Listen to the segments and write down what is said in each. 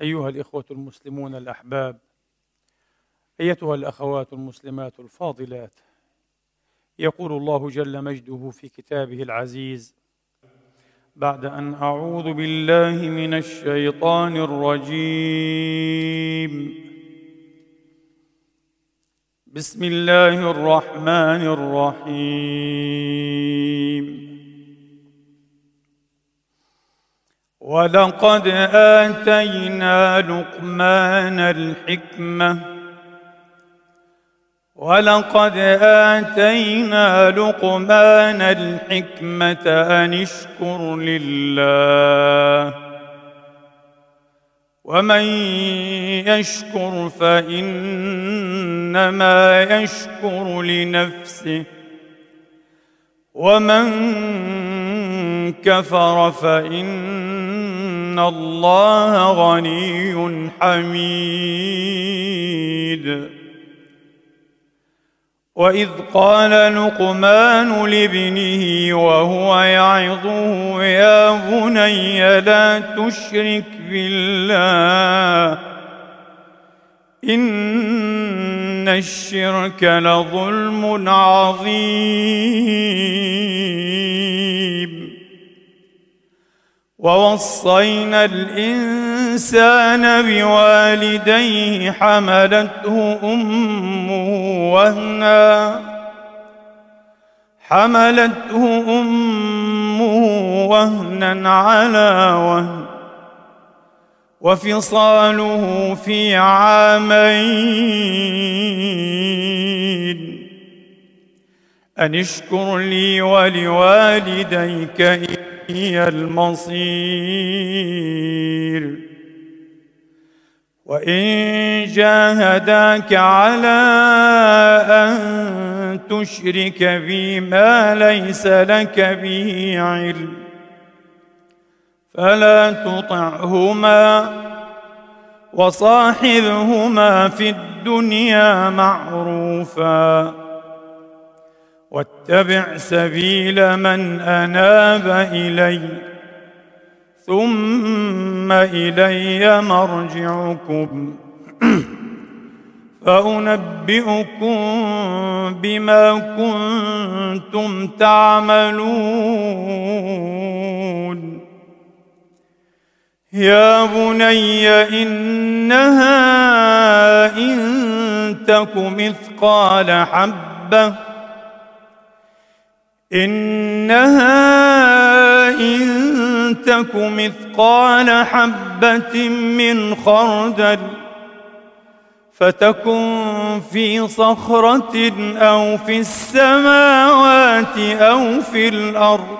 أيها الإخوة المسلمون الأحباب أيتها الأخوات المسلمات الفاضلات يقول الله جل مجده في كتابه العزيز بعد أن أعوذ بالله من الشيطان الرجيم. بسم الله الرحمن الرحيم. ولقد آتينا لقمان الحكمة. ولقد آتينا لقمان الحكمة أن اشكر لله. ومن يشكر فإنما يشكر لنفسه. ومن كفر فان الله غني حميد. واذ قال لقمان لابنه وهو يعظه يا بني لا تشرك بالله ان الشرك لظلم عظيم. ووصينا الإنسان بوالديه حملته أمه وهنا. حملته أمه وهنا على وهن. وفصاله في عامين. أن اشكر لي ولوالديك الي المصير. وإن جاهداك على أن تشرك بي ما ليس لك به علم. فلا تطعهما وصاحبهما في الدنيا معروفا. واتبع سبيل من أناب إلي ثم إلي مرجعكم. فأنبئكم بما كنتم تعملون. يا بني إنها إن تك مثقال حبة إنها إن تك مثقال حبة من خردل فتكن في صخرة أو في السماوات أو في الأرض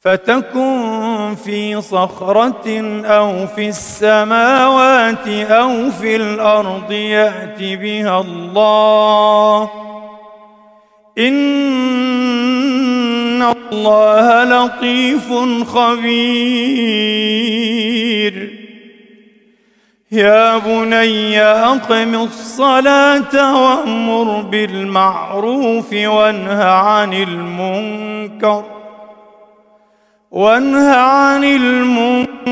فتكن في صخرة أو في السماوات أو في الأرض يأت بها الله إن الله لطيف خبير. يا بني أقم الصلاة وأمر بالمعروف وانه عن المنكر. وانه عن المنكر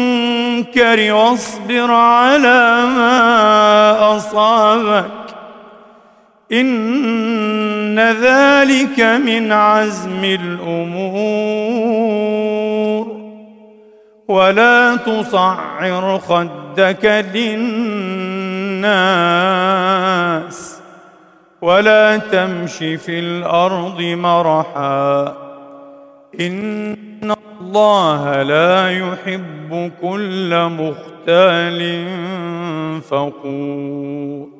واصبر على ما أصابك. إن ذلك من عزم الأمور. ولا تصعر خدك للناس ولا تمش في الأرض مرحا. إن الله لا يحب كل مختال فخور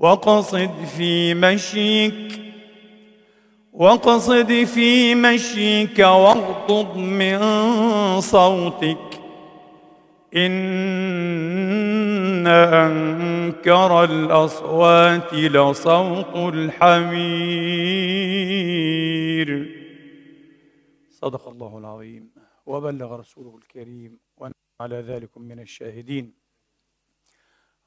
واقصد في مشيك واقصد في مشيك واغضض من صوتك. إن أنكر الأصوات لصوت الحمير. صدق الله العظيم. وبلغ رسوله الكريم ونحن على ذلك من الشاهدين.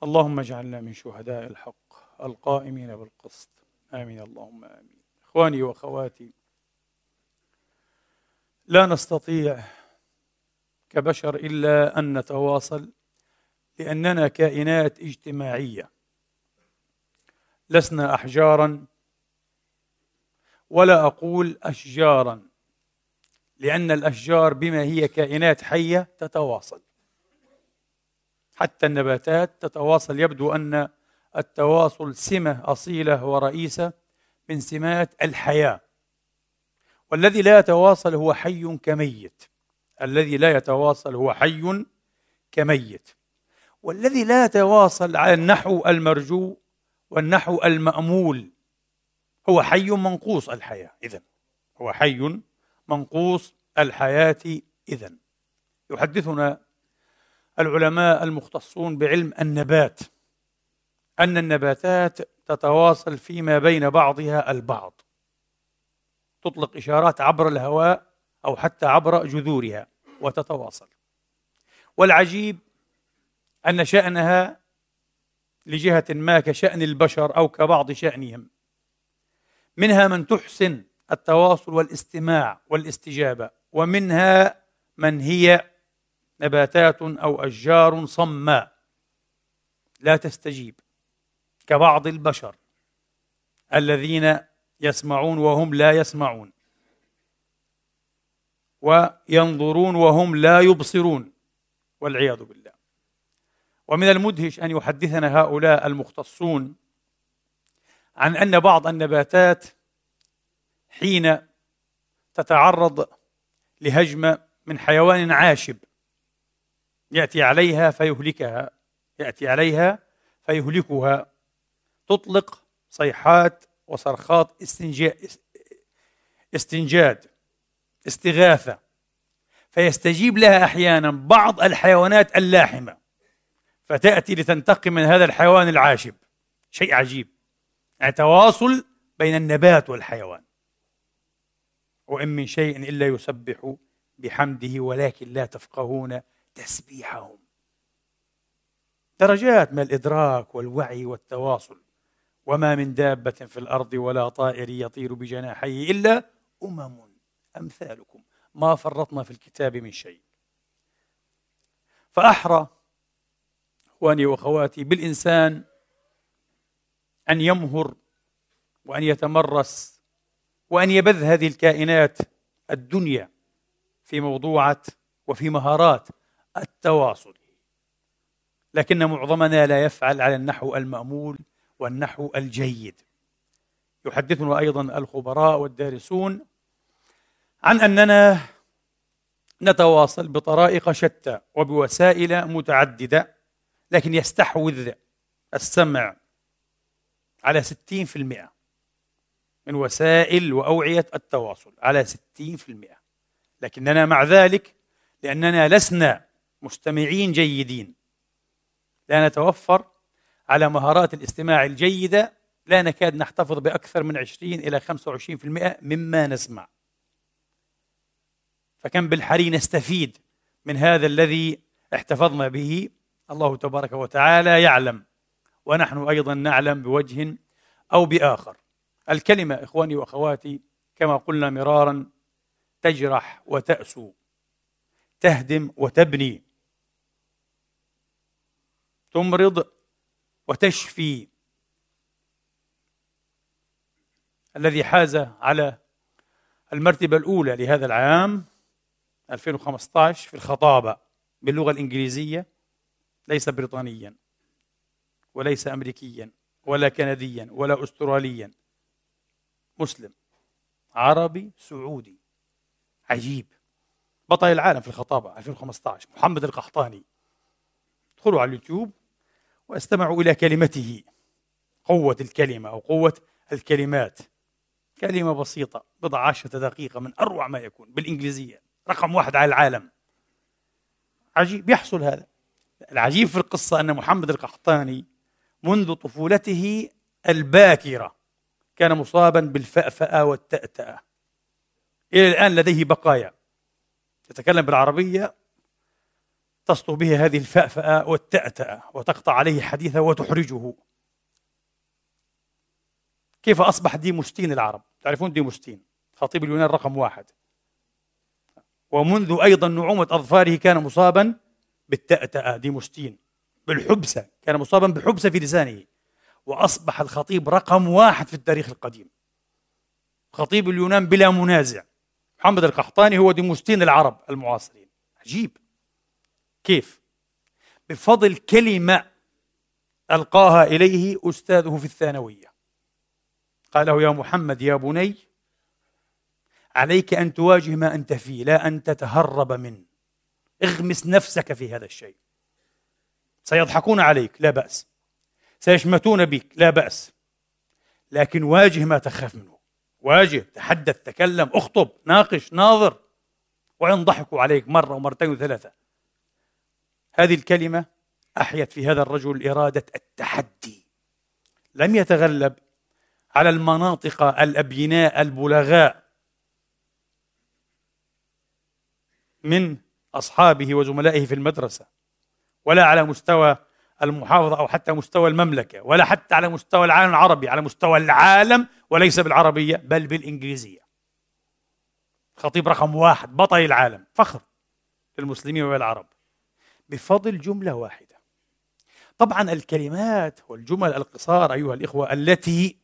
اللهم اجعلنا من شهداء الحق. القائمين بالقسط. آمين. اللهم آمين. إخواني وأخواتي لا نستطيع كبشر إلا أن نتواصل لأننا كائنات اجتماعية. لسنا أحجارا ولا أقول أشجارا لأن الأشجار بما هي كائنات حية تتواصل. حتى النباتات تتواصل. يبدو أن التواصل سمة أصيلة ورئيسة من سمات الحياة. والذي لا يتواصل هو حي كميت. الذي لا يتواصل هو حي كميت. والذي لا يتواصل على النحو المرجو والنحو المأمول هو حي منقوص الحياة. إذا هو حي منقوص الحياة. إذا يحدثنا العلماء المختصون بعلم النبات. أن النباتات تتواصل فيما بين بعضها البعض. تطلق إشارات عبر الهواء أو حتى عبر جذورها وتتواصل. والعجيب أن شأنها لجهة ما كشأن البشر أو كبعض شأنهم. منها من تحسن التواصل والاستماع والاستجابة ومنها من هي نباتات أو أشجار صماء. لا تستجيب. كبعض البشر الذين يسمعون وهم لا يسمعون وينظرون وهم لا يبصرون والعياذ بالله. ومن المدهش أن يحدثنا هؤلاء المختصون عن أن بعض النباتات حين تتعرض لهجمه من حيوان عاشب يأتي عليها فيهلكها يأتي عليها فيهلكها تطلق صيحات وصرخات استنجاد استغاثة. فيستجيب لها أحيانا بعض الحيوانات اللاحمة. فتأتي لتنتقم من هذا الحيوان العاشب شيء عجيب. يعني تواصل بين النبات والحيوان. وإن من شيء إلا يسبح بحمده ولكن لا تفقهون تسبيحهم. درجات من الإدراك والوعي والتواصل. وما من دابة في الأرض ولا طائر يطير بجناحيه إلا أمم أمثالكم. ما فرطنا في الكتاب من شيء. فأحرى إخواني وأخواتي بالإنسان أن يمهر وأن يتمرس وأن يبذ هذه الكائنات الدنيا في موضوعة وفي مهارات التواصل. لكن معظمنا لا يفعل على النحو المأمول والنحو الجيد. يحدثنا أيضا الخبراء والدارسون عن أننا نتواصل بطرائق شتى وبوسائل متعددة لكن يستحوذ السمع على 60% من وسائل وأوعية التواصل على 60% لكننا مع ذلك لأننا لسنا مستمعين جيدين. لا نتوفر على مهارات الاستماع الجيدة لا نكاد نحتفظ بأكثر من 20 إلى 25% مما نسمع. فكم بالحري نستفيد من هذا الذي احتفظنا به؟ الله تبارك وتعالى يعلم. ونحن أيضا نعلم بوجه أو بآخر. الكلمة إخواني وأخواتي كما قلنا مرارا تجرح وتأسو تهدم وتبني. تمرض وتشفي الذي حاز على المرتبة الأولى لهذا العام 2015 في الخطابة باللغة الإنجليزية ليس بريطانيا وليس أمريكيا ولا كنديا ولا أستراليا مسلم عربي سعودي عجيب. بطل العالم في الخطابة 2015 محمد القحطاني. ادخلوا على اليوتيوب واستمعوا إلى كلمته. قوة الكلمة أو قوة الكلمات. كلمة بسيطة بضع عشرة دقيقة من أروع ما يكون بالإنجليزية. رقم واحد على العالم. عجيب يحصل هذا. العجيب في القصة أن محمد القحطاني منذ طفولته الباكرة كان مصابا بالفأفأة والتأتأة. إلى الآن لديه بقايا. يتكلم بالعربية تسطو به هذه الفأفأة والتأتأة وتقطع عليه حديثه وتحرجه. كيف أصبح ديموستين العرب؟ تعرفون ديموستين خطيب اليونان رقم واحد. ومنذ أيضا نعومة أظفاره كان مصابا بالتأتأة ديموستين بالحبسة كان مصابا بحبسة في لسانه. وأصبح الخطيب رقم واحد في التاريخ القديم. خطيب اليونان بلا منازع. محمد القحطاني هو ديموستين العرب المعاصرين. عجيب. كيف؟ بفضل كلمة ألقاها إليه أستاذه في الثانوية. قال له يا محمد يا بني عليك أن تواجه ما أنت فيه لا أن تتهرب منه. اغمس نفسك في هذا الشيء. سيضحكون عليك لا بأس. سيشمتون بك لا بأس. لكن واجه ما تخاف منه. واجه تحدث تكلم اخطب ناقش ناظر. وإن ضحكوا عليك مرة ومرتين وثلاثة. هذه الكلمة أحيت في هذا الرجل إرادة التحدي. لم يتغلب على المناطق الأبيناء البلغاء من أصحابه وزملائه في المدرسة ولا على مستوى المحافظة أو حتى مستوى المملكة ولا حتى على مستوى العالم العربي على مستوى العالم وليس بالعربية بل بالإنجليزية. خطيب رقم واحد بطل العالم فخر للمسلمين والعرب. بفضل جملة واحدة. طبعا الكلمات والجمل القصار أيها الإخوة التي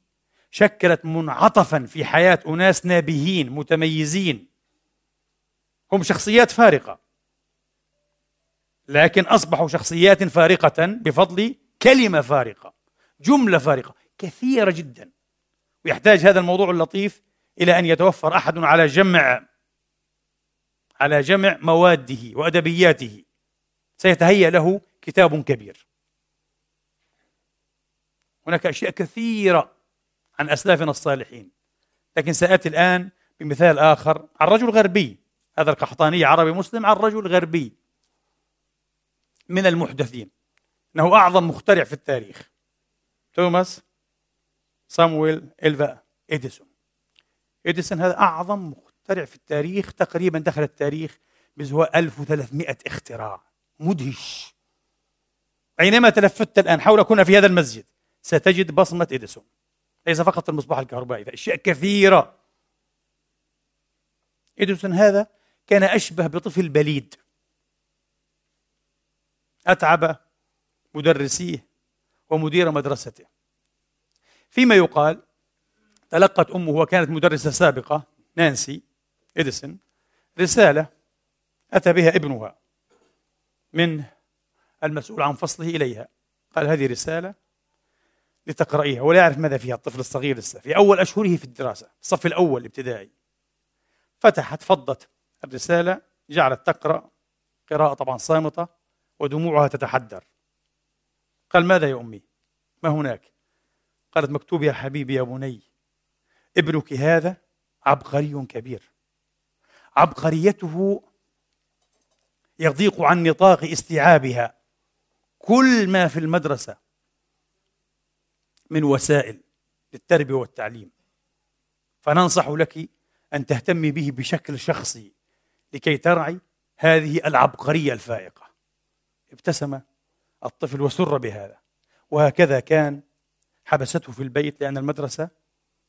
شكلت منعطفا في حياة أناس نابهين متميزين هم شخصيات فارقة. لكن أصبحوا شخصيات فارقة بفضل كلمة فارقة جملة فارقة كثيرة جدا. ويحتاج هذا الموضوع اللطيف إلى أن يتوفر أحد على جمع على جمع مواده وأدبياته. سيتهيأ له كتاب كبير. هناك أشياء كثيرة عن أسلافنا الصالحين لكن سآتي الآن بمثال آخر عن رجل غربي. هذا القحطاني عربي مسلم عن رجل غربي من المحدثين. إنه أعظم مخترع في التاريخ. توماس صامويل إلفا إديسون. إديسون هذا أعظم مخترع في التاريخ تقريبا دخل التاريخ بزهو 1300 اختراع. مدهش. أينما تلفت الآن حول كنا في هذا المسجد ستجد بصمة إديسون ليس فقط المصباح الكهربائي أشياء كثيرة. إديسون هذا كان أشبه بطفل بليد. أتعب مدرسيه ومدير مدرسته. فيما يقال تلقت أمه وكانت مدرسة سابقة نانسي إديسون رسالة أتى بها ابنها. من المسؤول عن فصله إليها. قال هذه رسالة لتقرأيها. ولا يعرف ماذا فيها الطفل الصغير لسه. في أول أشهره في الدراسة الصف الأول الابتدائي. فتحت فضت الرسالة جعلت تقرأ. قراءة طبعا صامتة ودموعها تتحدر. قال ماذا يا أمي؟ ما هناك؟ قالت مكتوب يا حبيبي يا بني ابنك هذا عبقري كبير. عبقريته يضيق عن نطاق استيعابها. كل ما في المدرسة من وسائل للتربية والتعليم. فننصح لك أن تهتمي به بشكل شخصي لكي ترعي هذه العبقرية الفائقة. ابتسم الطفل وسر بهذا. وهكذا كان حبسته في البيت لأن المدرسة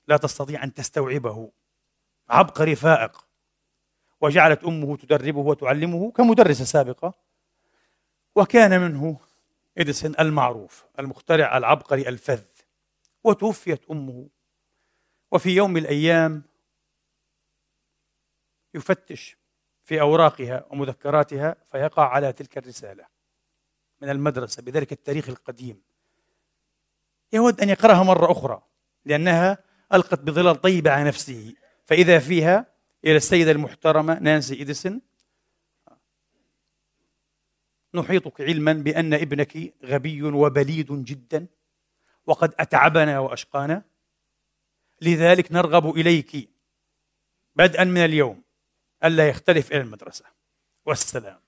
لا تستطيع أن تستوعبه. عبقري فائق. وجعلت أمه تدربه وتعلمه كمدرسة سابقة. وكان منه إديسون المعروف المخترع العبقري الفذ. وتوفيت أمه. وفي يوم من الأيام يفتش في أوراقها ومذكراتها فيقع على تلك الرسالة من المدرسة بذلك التاريخ القديم. يود أن يقرأها مرة أخرى لأنها ألقت بظلال طيبة على نفسه. فإذا فيها إلى السيدة المحترمة نانسي إديسون نحيطك علما بأن ابنك غبي وبليد جدا وقد أتعبنا وأشقانا. لذلك نرغب إليك بدءا من اليوم ألا يختلف إلى المدرسة. والسلام.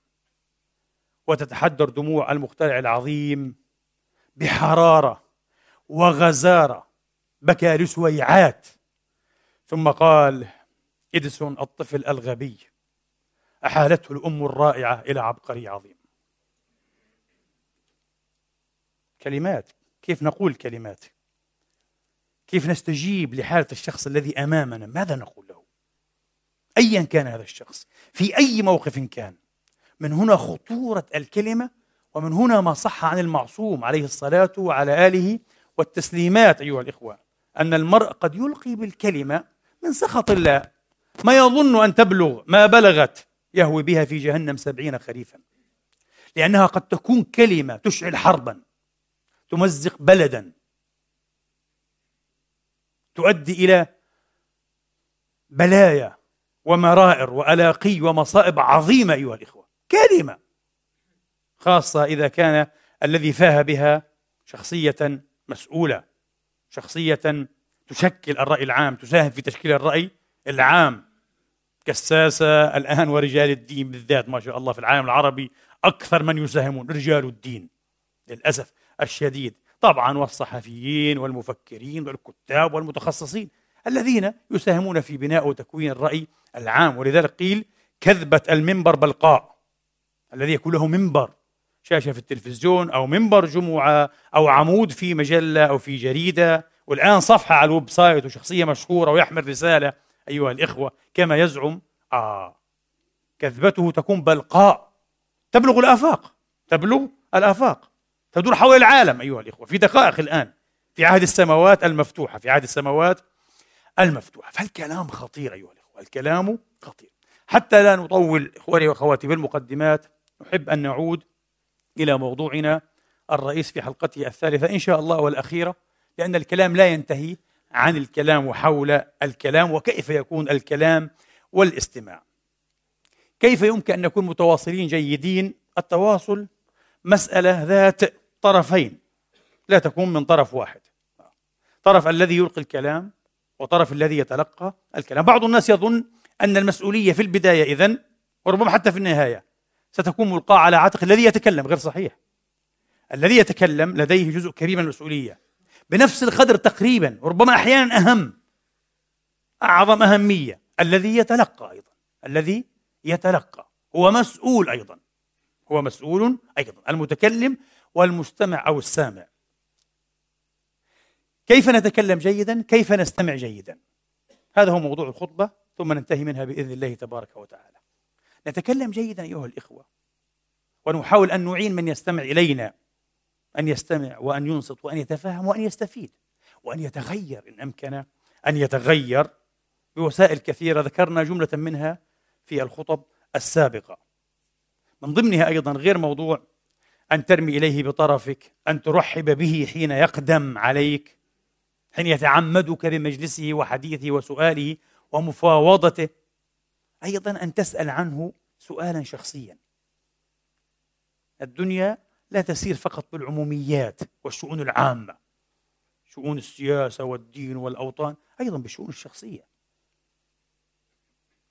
وتتحدر دموع المخترع العظيم بحرارة وغزارة بكى لسويعات ثم قال إديسون الطفل الغبي. أحالته الأم الرائعة إلى عبقري عظيم. كلمات. كيف نقول كلمات؟ كيف نستجيب لحالة الشخص الذي أمامنا؟ ماذا نقول له؟ أيا كان هذا الشخص. في أي موقف كان. من هنا خطورة الكلمة ومن هنا ما صح عن المعصوم عليه الصلاة وعلى آله والتسليمات أيها الإخوة أن المرء قد يلقي بالكلمة من سخط الله. ما يظن أن تبلغ ما بلغت يهوي بها في جهنم سبعين خريفا. لأنها قد تكون كلمة تشعل حربا تمزق بلدا تؤدي إلى بلايا ومرائر وألاقي ومصائب عظيمة أيها الإخوة. كلمة خاصة إذا كان الذي فاه بها شخصية مسؤولة شخصية تشكل الرأي العام تساهم في تشكيل الرأي العام. كالساسة الآن ورجال الدين بالذات ما شاء الله في العالم العربي أكثر من يساهمون رجال الدين للأسف الشديد. طبعا والصحفيين والمفكرين والكتاب والمتخصصين الذين يساهمون في بناء وتكوين الرأي العام. ولذلك قيل كذبة المنبر بلقاء الذي يكون له منبر شاشة في التلفزيون أو منبر جمعة أو عمود في مجلة أو في جريدة. والآن صفحة على ال website وشخصية مشهورة ويحمل رسالة أيها الإخوة كما يزعم آه كذبته تكون بلقاء. تبلغ الآفاق تبلغ الآفاق. تدور حول العالم أيها الإخوة في دقائق الآن في عهد السماوات المفتوحة في عهد السماوات المفتوحة. فالكلام خطير أيها الإخوة الكلام خطير. حتى لا نطول إخواني وأخواتي بالمقدمات نحب أن نعود إلى موضوعنا الرئيس في حلقته الثالثة إن شاء الله والأخيرة لأن الكلام لا ينتهي عن الكلام حول الكلام وكيف يكون الكلام والاستماع. كيف يمكن أن نكون متواصلين جيدين؟ التواصل مسألة ذات طرفين. لا تكون من طرف واحد. طرف الذي يلقي الكلام وطرف الذي يتلقى الكلام. بعض الناس يظن أن المسؤولية في البداية إذن وربما حتى في النهاية ستكون ملقاة على عاتق الذي يتكلم غير صحيح. الذي يتكلم لديه جزء كبير من المسؤولية. بنفس القدر تقريبا وربما أحيانا أهم أعظم أهمية الذي يتلقى أيضا الذي يتلقى هو مسؤول أيضا هو مسؤول أيضا المتكلم والمستمع أو السامع. كيف نتكلم جيدا؟ كيف نستمع جيدا؟ هذا هو موضوع الخطبة ثم ننتهي منها بإذن الله تبارك وتعالى. نتكلم جيدا أيها الإخوة ونحاول أن نعين من يستمع إلينا. أن يستمع وأن ينصت وأن يتفهم وأن يستفيد وأن يتغير إن أمكن أن يتغير بوسائل كثيرة. ذكرنا جملة منها في الخطب السابقة. من ضمنها أيضا غير موضوع أن ترمي إليه بطرفك أن ترحب به حين يقدم عليك حين يتعمدك بمجلسه وحديثه وسؤاله ومفاوضته. أيضا أن تسأل عنه سؤالا شخصيا. الدنيا لا تسير فقط بالعموميات والشؤون العامة شؤون السياسة والدين والأوطان أيضا بالشؤون الشخصية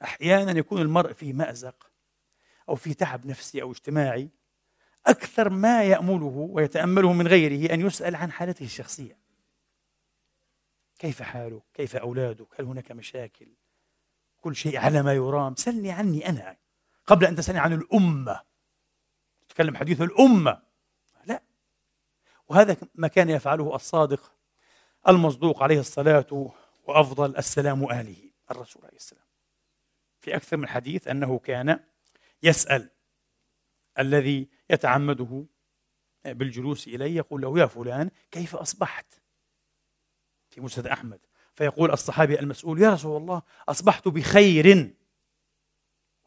أحيانا يكون المرء في مأزق أو في تعب نفسي أو اجتماعي أكثر ما يأمله ويتأمله من غيره أن يسأل عن حالته الشخصية كيف حالك؟ كيف أولادك؟ هل هناك مشاكل؟ كل شيء على ما يرام سلني عني أنا قبل أن تسألني عن الأمة تتكلم حديث الأمة وهذا ما كان يفعله الصادق المصدوق عليه الصلاة وأفضل السلام آله الرسول عليه السلام. في أكثر من حديث أنه كان يسأل الذي يتعمده بالجلوس إليه يقول له يا فلان كيف أصبحت؟ في مسند أحمد. فيقول الصحابي المسؤول يا رسول الله أصبحت بخير.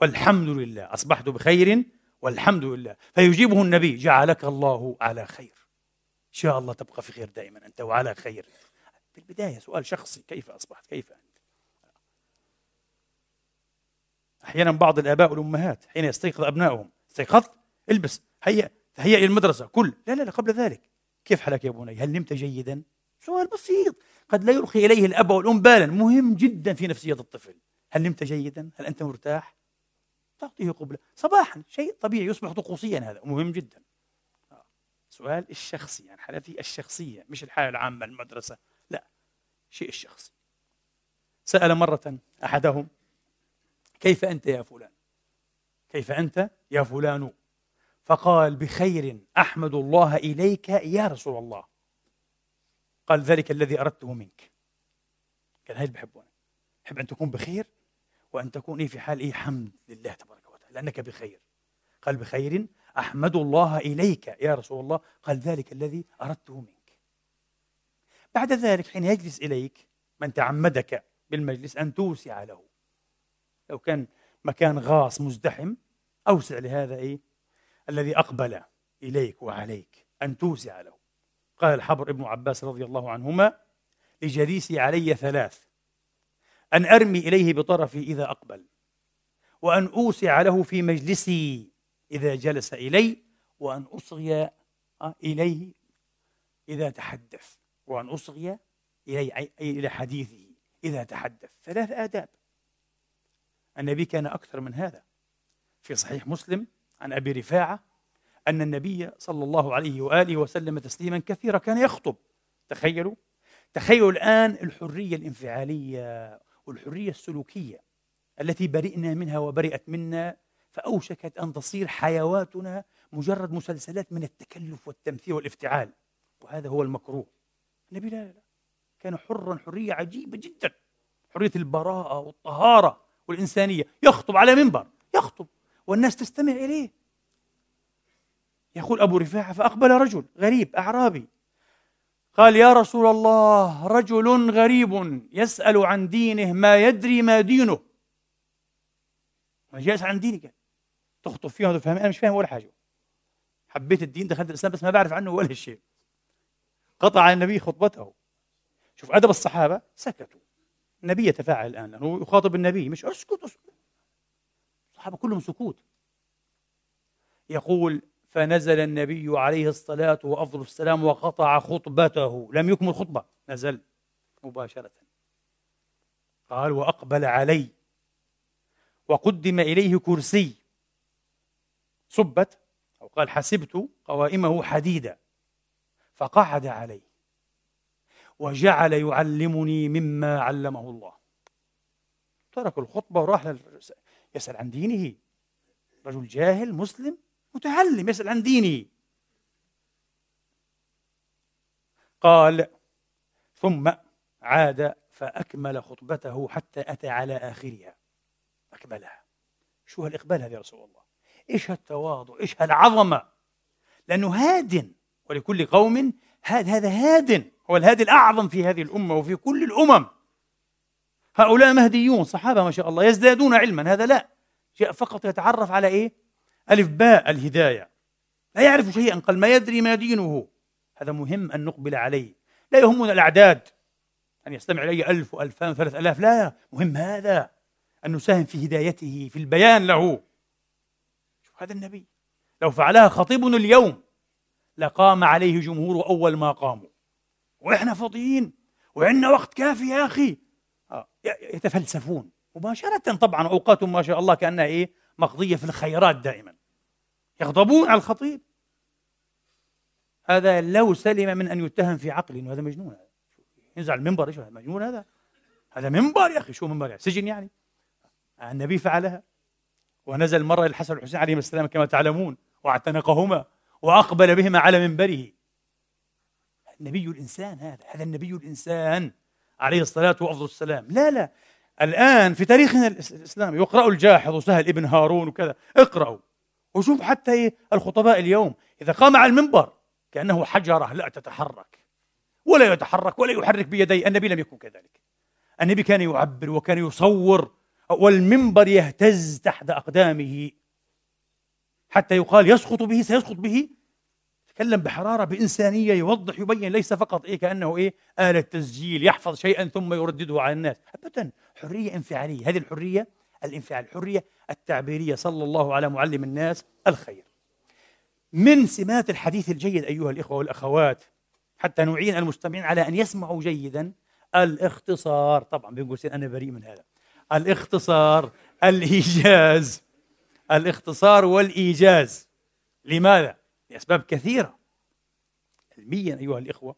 والحمد لله أصبحت بخير والحمد لله. فيجيبه النبي جعلك الله على خير. شاء الله تبقى في خير دائما أنت وعلى خير. في البداية سؤال شخصي كيف أصبحت؟ كيف أنت؟ أحيانا بعض الآباء والأمهات حين يستيقظ أبنائهم استيقظت البس هيا هيا إلى المدرسة كل لا لا لا قبل ذلك. كيف حالك يا بني؟ هل نمت جيدا؟ سؤال بسيط. قد لا يلقي إليه الأب والأم بالا. مهم جدا في نفسية الطفل. هل نمت جيدا؟ هل أنت مرتاح؟ تعطيه قبلة. صباحا شيء طبيعي يصبح طقوسيا هذا مهم جدا. سؤال الشخصي يعني حالتي الشخصية مش الحالة العامة المدرسة. لا شيء الشخصي. سأل مرة أحدهم كيف أنت يا فلان؟ كيف أنت يا فلان؟ فقال بخير أحمد الله إليك يا رسول الله. قال ذلك الذي أردته منك. كان هاي بحبه أحب أن تكون بخير وأن تكون إيه في حال إيه؟ حمد لله تبارك وتعالى لأنك بخير. قال بخير أحمد الله إليك يا رسول الله. قال ذلك الذي أردته منك. بعد ذلك حين يجلس إليك من تعمدك بالمجلس أن توسع له. لو كان مكان غاص مزدحم أوسع لهذا إيه؟ الذي أقبل إليك وعليك أن توسع له. قال الحبر ابن عباس رضي الله عنهما لجليسي علي ثلاث. أن أرمي إليه بطرفي إذا أقبل وأن أوسع له في مجلسي. إذا جلس إلي وأن أصغي إليه إذا تحدث وأن أصغي إلي إلى حديثه إذا تحدث. ثلاث آداب. النبي كان أكثر من هذا. في صحيح مسلم عن أبي رفاعة أن النبي صلى الله عليه وآله وسلم تسليما كثيرا كان يخطب. تخيلوا تخيلوا الآن الحرية الانفعالية والحرية السلوكية التي برئنا منها وبرئت منا فأوشكت أن تصير حيواتنا مجرد مسلسلات من التكلف والتمثيل والافتعال. وهذا هو المكروه. النبي لا لا كان حرا حرية عجيبة جدا. حرية البراءة والطهارة والإنسانية. يخطب على منبر. يخطب. والناس تستمع إليه. يقول أبو رفاعة فأقبل رجل غريب أعرابي. قال يا رسول الله رجل غريب يسأل عن دينه ما يدري ما دينه. جالس عن دينك تخطب فيه هذا فهم أنا مش فاهم ولا حاجة. حبيت الدين دخلت الإسلام بس ما بعرف عنه ولا شيء. قطع النبي خطبته. شوف أدب الصحابة سكتوا. النبي يتفاعل الآن. لأنه يخاطب النبي. مش أسكت أسكت. الصحابة كلهم سكوت. يقول فنزل النبي عليه الصلاة وأفضل السلام وقطع خطبته. لم يكمل خطبة. نزل مباشرة. قال وأقبل علي. وقدم إليه كرسي. صبت أو قال حسبت قوائمه حديدا فقعد عليه وجعل يعلمني مما علمه الله. ترك الخطبة وراح يسأل عن دينه. رجل جاهل مسلم متعلم يسأل عن دينه. قال ثم عاد فأكمل خطبته حتى أتى على آخرها. أكملها. شو هالإقبال هذا يا رسول الله؟ إيش هالتواضع؟ إيش هالعظمة؟ لأنه هاد ولكل قوم هاد هذا هاد هو الهادي الأعظم في هذه الأمة وفي كل الأمم. هؤلاء مهديون صحابة ما شاء الله يزدادون علما هذا لا. جاء فقط يتعرف على إيه؟ ألف باء الهداية. لا يعرف شيئا قال ما يدري ما دينه. هذا مهم أن نقبل عليه. لا يهمنا الأعداد. أن يستمع إلي ألف وألفان وثلاث ألاف. لا مهم هذا. أن نساهم في هدايته في البيان له. هذا النبي. لو فعلها خطيبنا اليوم لقام عليه جمهور أول ما قاموا. وإحنا فاضيين وعندنا وقت كافي يا أخي. آه، يتفلسفون. مباشرة طبعا أوقاتهم ما شاء الله كأنها إيه مقضية في الخيرات دائما. يغضبون على الخطيب. هذا لو سلم من أن يتهم في عقله هذا مجنون. هذا ينزل المنبر إيش هذا؟ مجنون هذا؟ هذا منبر يا أخي شو منبر يعني؟ سجن يعني. النبي فعلها. ونزل مرة الحسن والحسين عليهما السلام كما تعلمون واعتنقهما وأقبل بهما على منبره. النبي الإنسان هذا هذا النبي الإنسان عليه الصلاة والسلام لا لا. الآن في تاريخنا الإسلامي يقرأ الجاحظ وسهل ابن هارون وكذا. اقرأوا وشوف حتى إيه الخطباء اليوم. إذا قام على المنبر كأنه حجرة لا تتحرك. ولا يتحرك ولا يحرك بيديه النبي لم يكن كذلك. النبي كان يعبر وكان يصور والمنبر يهتز تحت أقدامه. حتى يقال يسقط به سيسقط به. تكلم بحرارة بإنسانية يوضح يبين ليس فقط إيه كأنه إيه آلة تسجيل يحفظ شيئا ثم يردده على الناس. أبدا حرية انفعالية. هذه الحرية الانفعال الحرية التعبيرية صلى الله على معلم الناس الخير. من سمات الحديث الجيد أيها الإخوة والأخوات حتى نعين المستمعين على أن يسمعوا جيدا الاختصار. طبعا بين قوسين أنا بريء من هذا. الاختصار الإيجاز. الاختصار والإيجاز. لماذا؟ لأسباب كثيرة. علميا أيها الإخوة.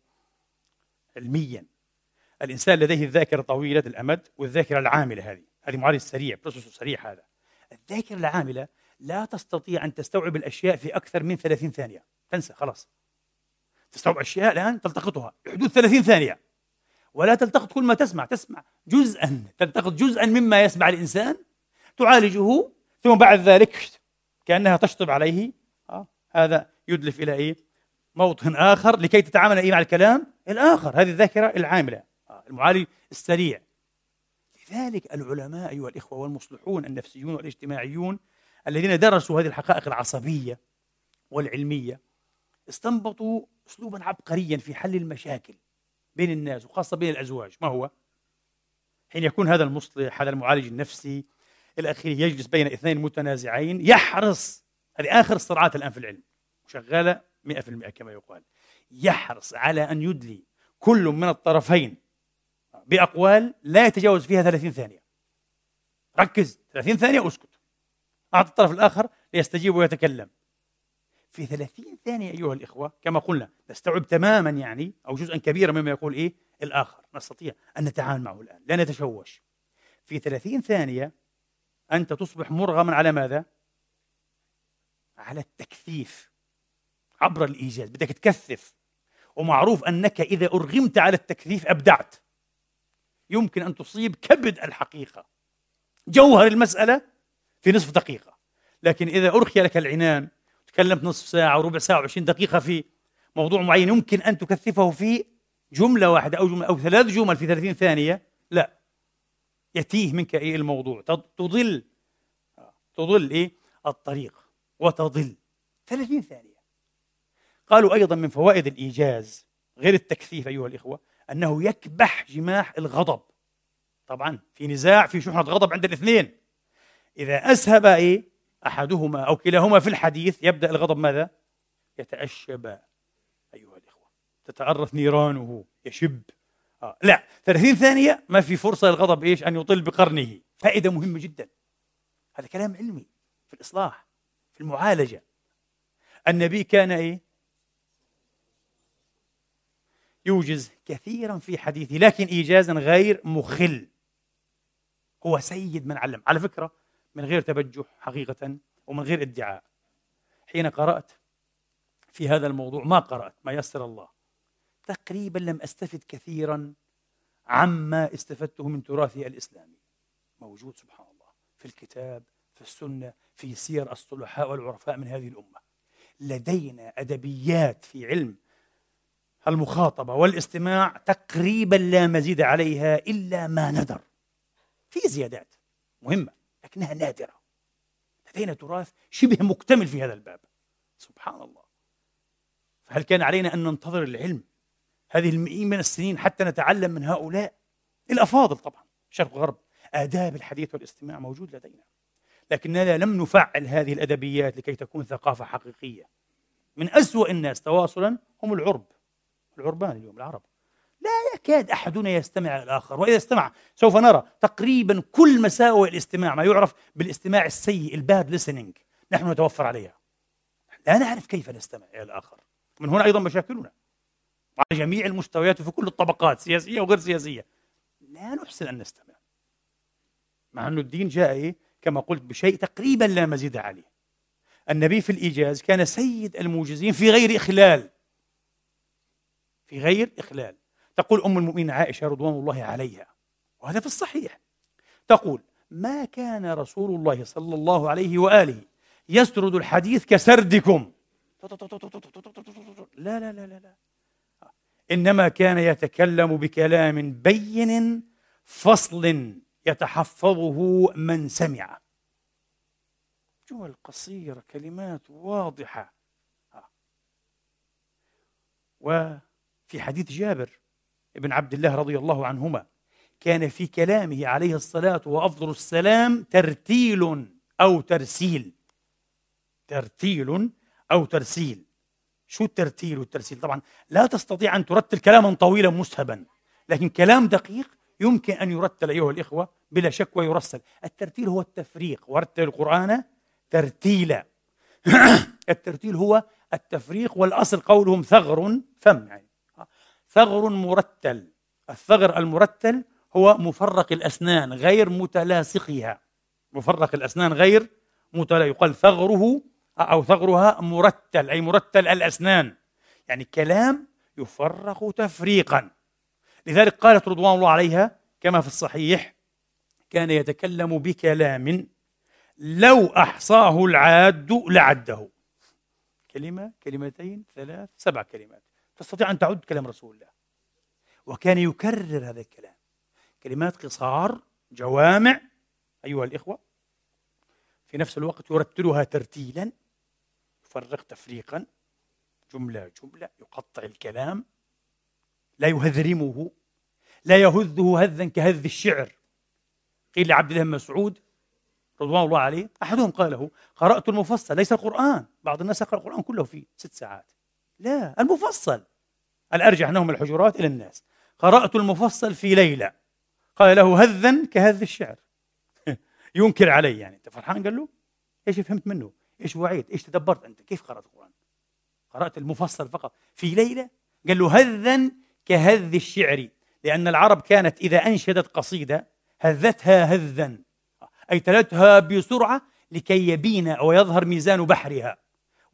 علميا. الإنسان لديه الذاكرة طويلة الأمد والذاكرة العاملة هذه. هذه معالج سريع بروسيسور سريع هذا. الذاكرة العاملة لا تستطيع أن تستوعب الأشياء في أكثر من 30 ثانية. تنسى خلاص. تستوعب أشياء الآن تلتقطها. بحدود 30 ثانية. ولا تلتقط كل ما تسمع. تسمع جزءا تلتقط جزءا مما يسمع الإنسان تعالجه ثم بعد ذلك كأنها تشطب عليه. آه هذا يدلف إلى إيه؟ موطن آخر لكي تتعامل إيه مع الكلام الآخر. هذه الذاكرة العاملة آه المعالج السريع. لذلك العلماء أيها الإخوة والمصلحون النفسيون والاجتماعيون الذين درسوا هذه الحقائق العصبية والعلمية استنبطوا أسلوبا عبقريا في حل المشاكل. بين الناس وخاصة بين الأزواج. ما هو؟ حين يكون هذا المصلح هذا المعالج النفسي آخره يجلس بين اثنين متنازعين يحرص. هذه آخر الصراعات الآن في العلم. شغالة 100% كما يقال. يحرص على أن يدلي كل من الطرفين بأقوال لا يتجاوز فيها 30 ثانية. ركز. 30 ثانية أسكت. أعطى الطرف الآخر ليستجيب ويتكلم. في 30 ثانية أيها الإخوة كما قلنا نستوعب تماما يعني أو جزءا كبيرا مما يقول إيه؟ الآخر. نستطيع أن نتعامل معه الآن. لا نتشوش. في 30 ثانية أنت تصبح مرغما على ماذا؟ على التكثيف عبر الإيجاز. بدك تكثف. ومعروف أنك إذا أرغمت على التكثيف أبدعت. يمكن أن تصيب كبد الحقيقة. جوهر المسألة في نصف دقيقة. لكن إذا أرخي لك العنان تكلمت نصف ساعة وربع ساعة وعشرين دقيقة في موضوع معين يمكن أن تكثفه في جملة واحدة أو جملة أو ثلاث جمل في 30 ثانية. لا. يتيه منك إيه الموضوع؟ تضل تضل إيه؟ الطريق وتضل. 30 ثانية. قالوا أيضا من فوائد الإيجاز غير التكثيف أيها الإخوة أنه يكبح جماح الغضب. طبعا في نزاع في شحنة غضب عند الاثنين. إذا أسهب إيه؟ أحدهما أو كلاهما في الحديث يبدأ الغضب ماذا؟ يتأشب أيها الإخوة. تتعرف نيرانه يشب. آه. لا 30 ثانية ما في فرصة للغضب إيش؟ أن يطل بقرنه. فائدة مهمة جدا. هذا كلام علمي في الإصلاح في المعالجة. النبي كان إيه؟ يوجز كثيرا في حديثه لكن إيجازا غير مخل. هو سيد من علم. على فكرة من غير تبجح حقيقة ومن غير ادعاء. حين قرأت في هذا الموضوع ما قرأت ما يسر الله تقريبا لم أستفد كثيرا عما استفدته من تراثي الإسلامي موجود سبحان الله في الكتاب في السنة في سير الصلحاء والعرفاء من هذه الأمة. لدينا أدبيات في علم المخاطبة والاستماع تقريبا لا مزيد عليها إلا ما ندر في زيادات مهمة. لكنها نادرة. لدينا تراث شبه مكتمل في هذا الباب. سبحان الله فهل كان علينا أن ننتظر العلم؟ هذه المئين من السنين حتى نتعلم من هؤلاء؟ الأفاضل طبعا. شرق وغرب آداب الحديث والاستماع موجود لدينا. لكننا لم نفعل هذه الأدبيات لكي تكون ثقافة حقيقية. من أسوأ الناس تواصلا هم العرب. العربان اليوم العرب. لا يكاد أحدنا يستمع الآخر وإذا استمع سوف نرى تقريبا كل مساوئ الاستماع ما يعرف بالاستماع السيء الباد listening نحن نتوفر عليها. لا نعرف كيف نستمع إلى الآخر. من هنا أيضا مشاكلنا. على جميع المستويات وفي كل الطبقات سياسية وغير سياسية. لا نحسن أن نستمع. مع أن الدين جاء إيه؟ كما قلت بشيء تقريبا لا مزيد عليه. النبي في الإيجاز كان سيد الموجزين في غير إخلال. في غير إخلال. تقول أم المؤمنين عائشة رضوان الله عليها وهذا في الصحيح. تقول ما كان رسول الله صلى الله عليه وآله يسرد الحديث كسردكم. لا لا لا لا لا. إنما كان يتكلم بكلام بين فصل يتحفظه من سمع. جمل قصيرة كلمات واضحة. وفي حديث جابر بن عبد الله رضي الله عنهما كان في كلامه عليه الصلاة وأفضل السلام ترتيل أو ترسيل. ترتيل أو ترسيل. شو الترتيل والترسيل؟ طبعا لا تستطيع أن ترتل كلاما طويلا مسهبا لكن كلام دقيق يمكن أن يرتل أيها الإخوة بلا شك ويرسل. الترتيل هو التفريق ورتل القرآن ترتيلا الترتيل هو التفريق والأصل قولهم ثغر فم. يعني ثغر مرتل الثغر المرتل هو مفرق الأسنان غير متلاصقها. مفرق الأسنان غير متلا يقال ثغره أو ثغرها مرتل أي مرتل الأسنان. يعني كلام يفرق تفريقا. لذلك قالت رضوان الله عليها كما في الصحيح كان يتكلم بكلام لو أحصاه العاد لعده. كلمة كلمتين ثلاث سبع كلمات. تستطيع أن تعد كلام رسول الله. وكان يكرر هذا الكلام. كلمات قصار جوامع أيها الإخوة في نفس الوقت يرتلها ترتيلا يفرق تفريقا جملة جملة يقطع الكلام لا يهذرمه لا يهذه هذا كهذ الشعر. قيل لعبد الله بن مسعود رضوان الله عليه أحدهم قال له قرأت المفصل ليس القرآن. بعض الناس يقرأ القرآن كله في ست ساعات. لا المفصل. الأرجح أنه من الحجرات إلى الناس. قرأت المفصل في ليلة قال له هذا كهذ الشعر. ينكر علي يعني. أنت فرحان؟ قال له إيش فهمت منه؟ إيش وعيت؟ إيش تدبرت أنت؟ كيف قرأت القرآن؟ قرأت المفصل فقط. في ليلة قال له هذا كهذ الشعر. لأن العرب كانت إذا أنشدت قصيدة هذتها هذا. أي تلتها بسرعة لكي يبين أو يظهر ميزان بحرها.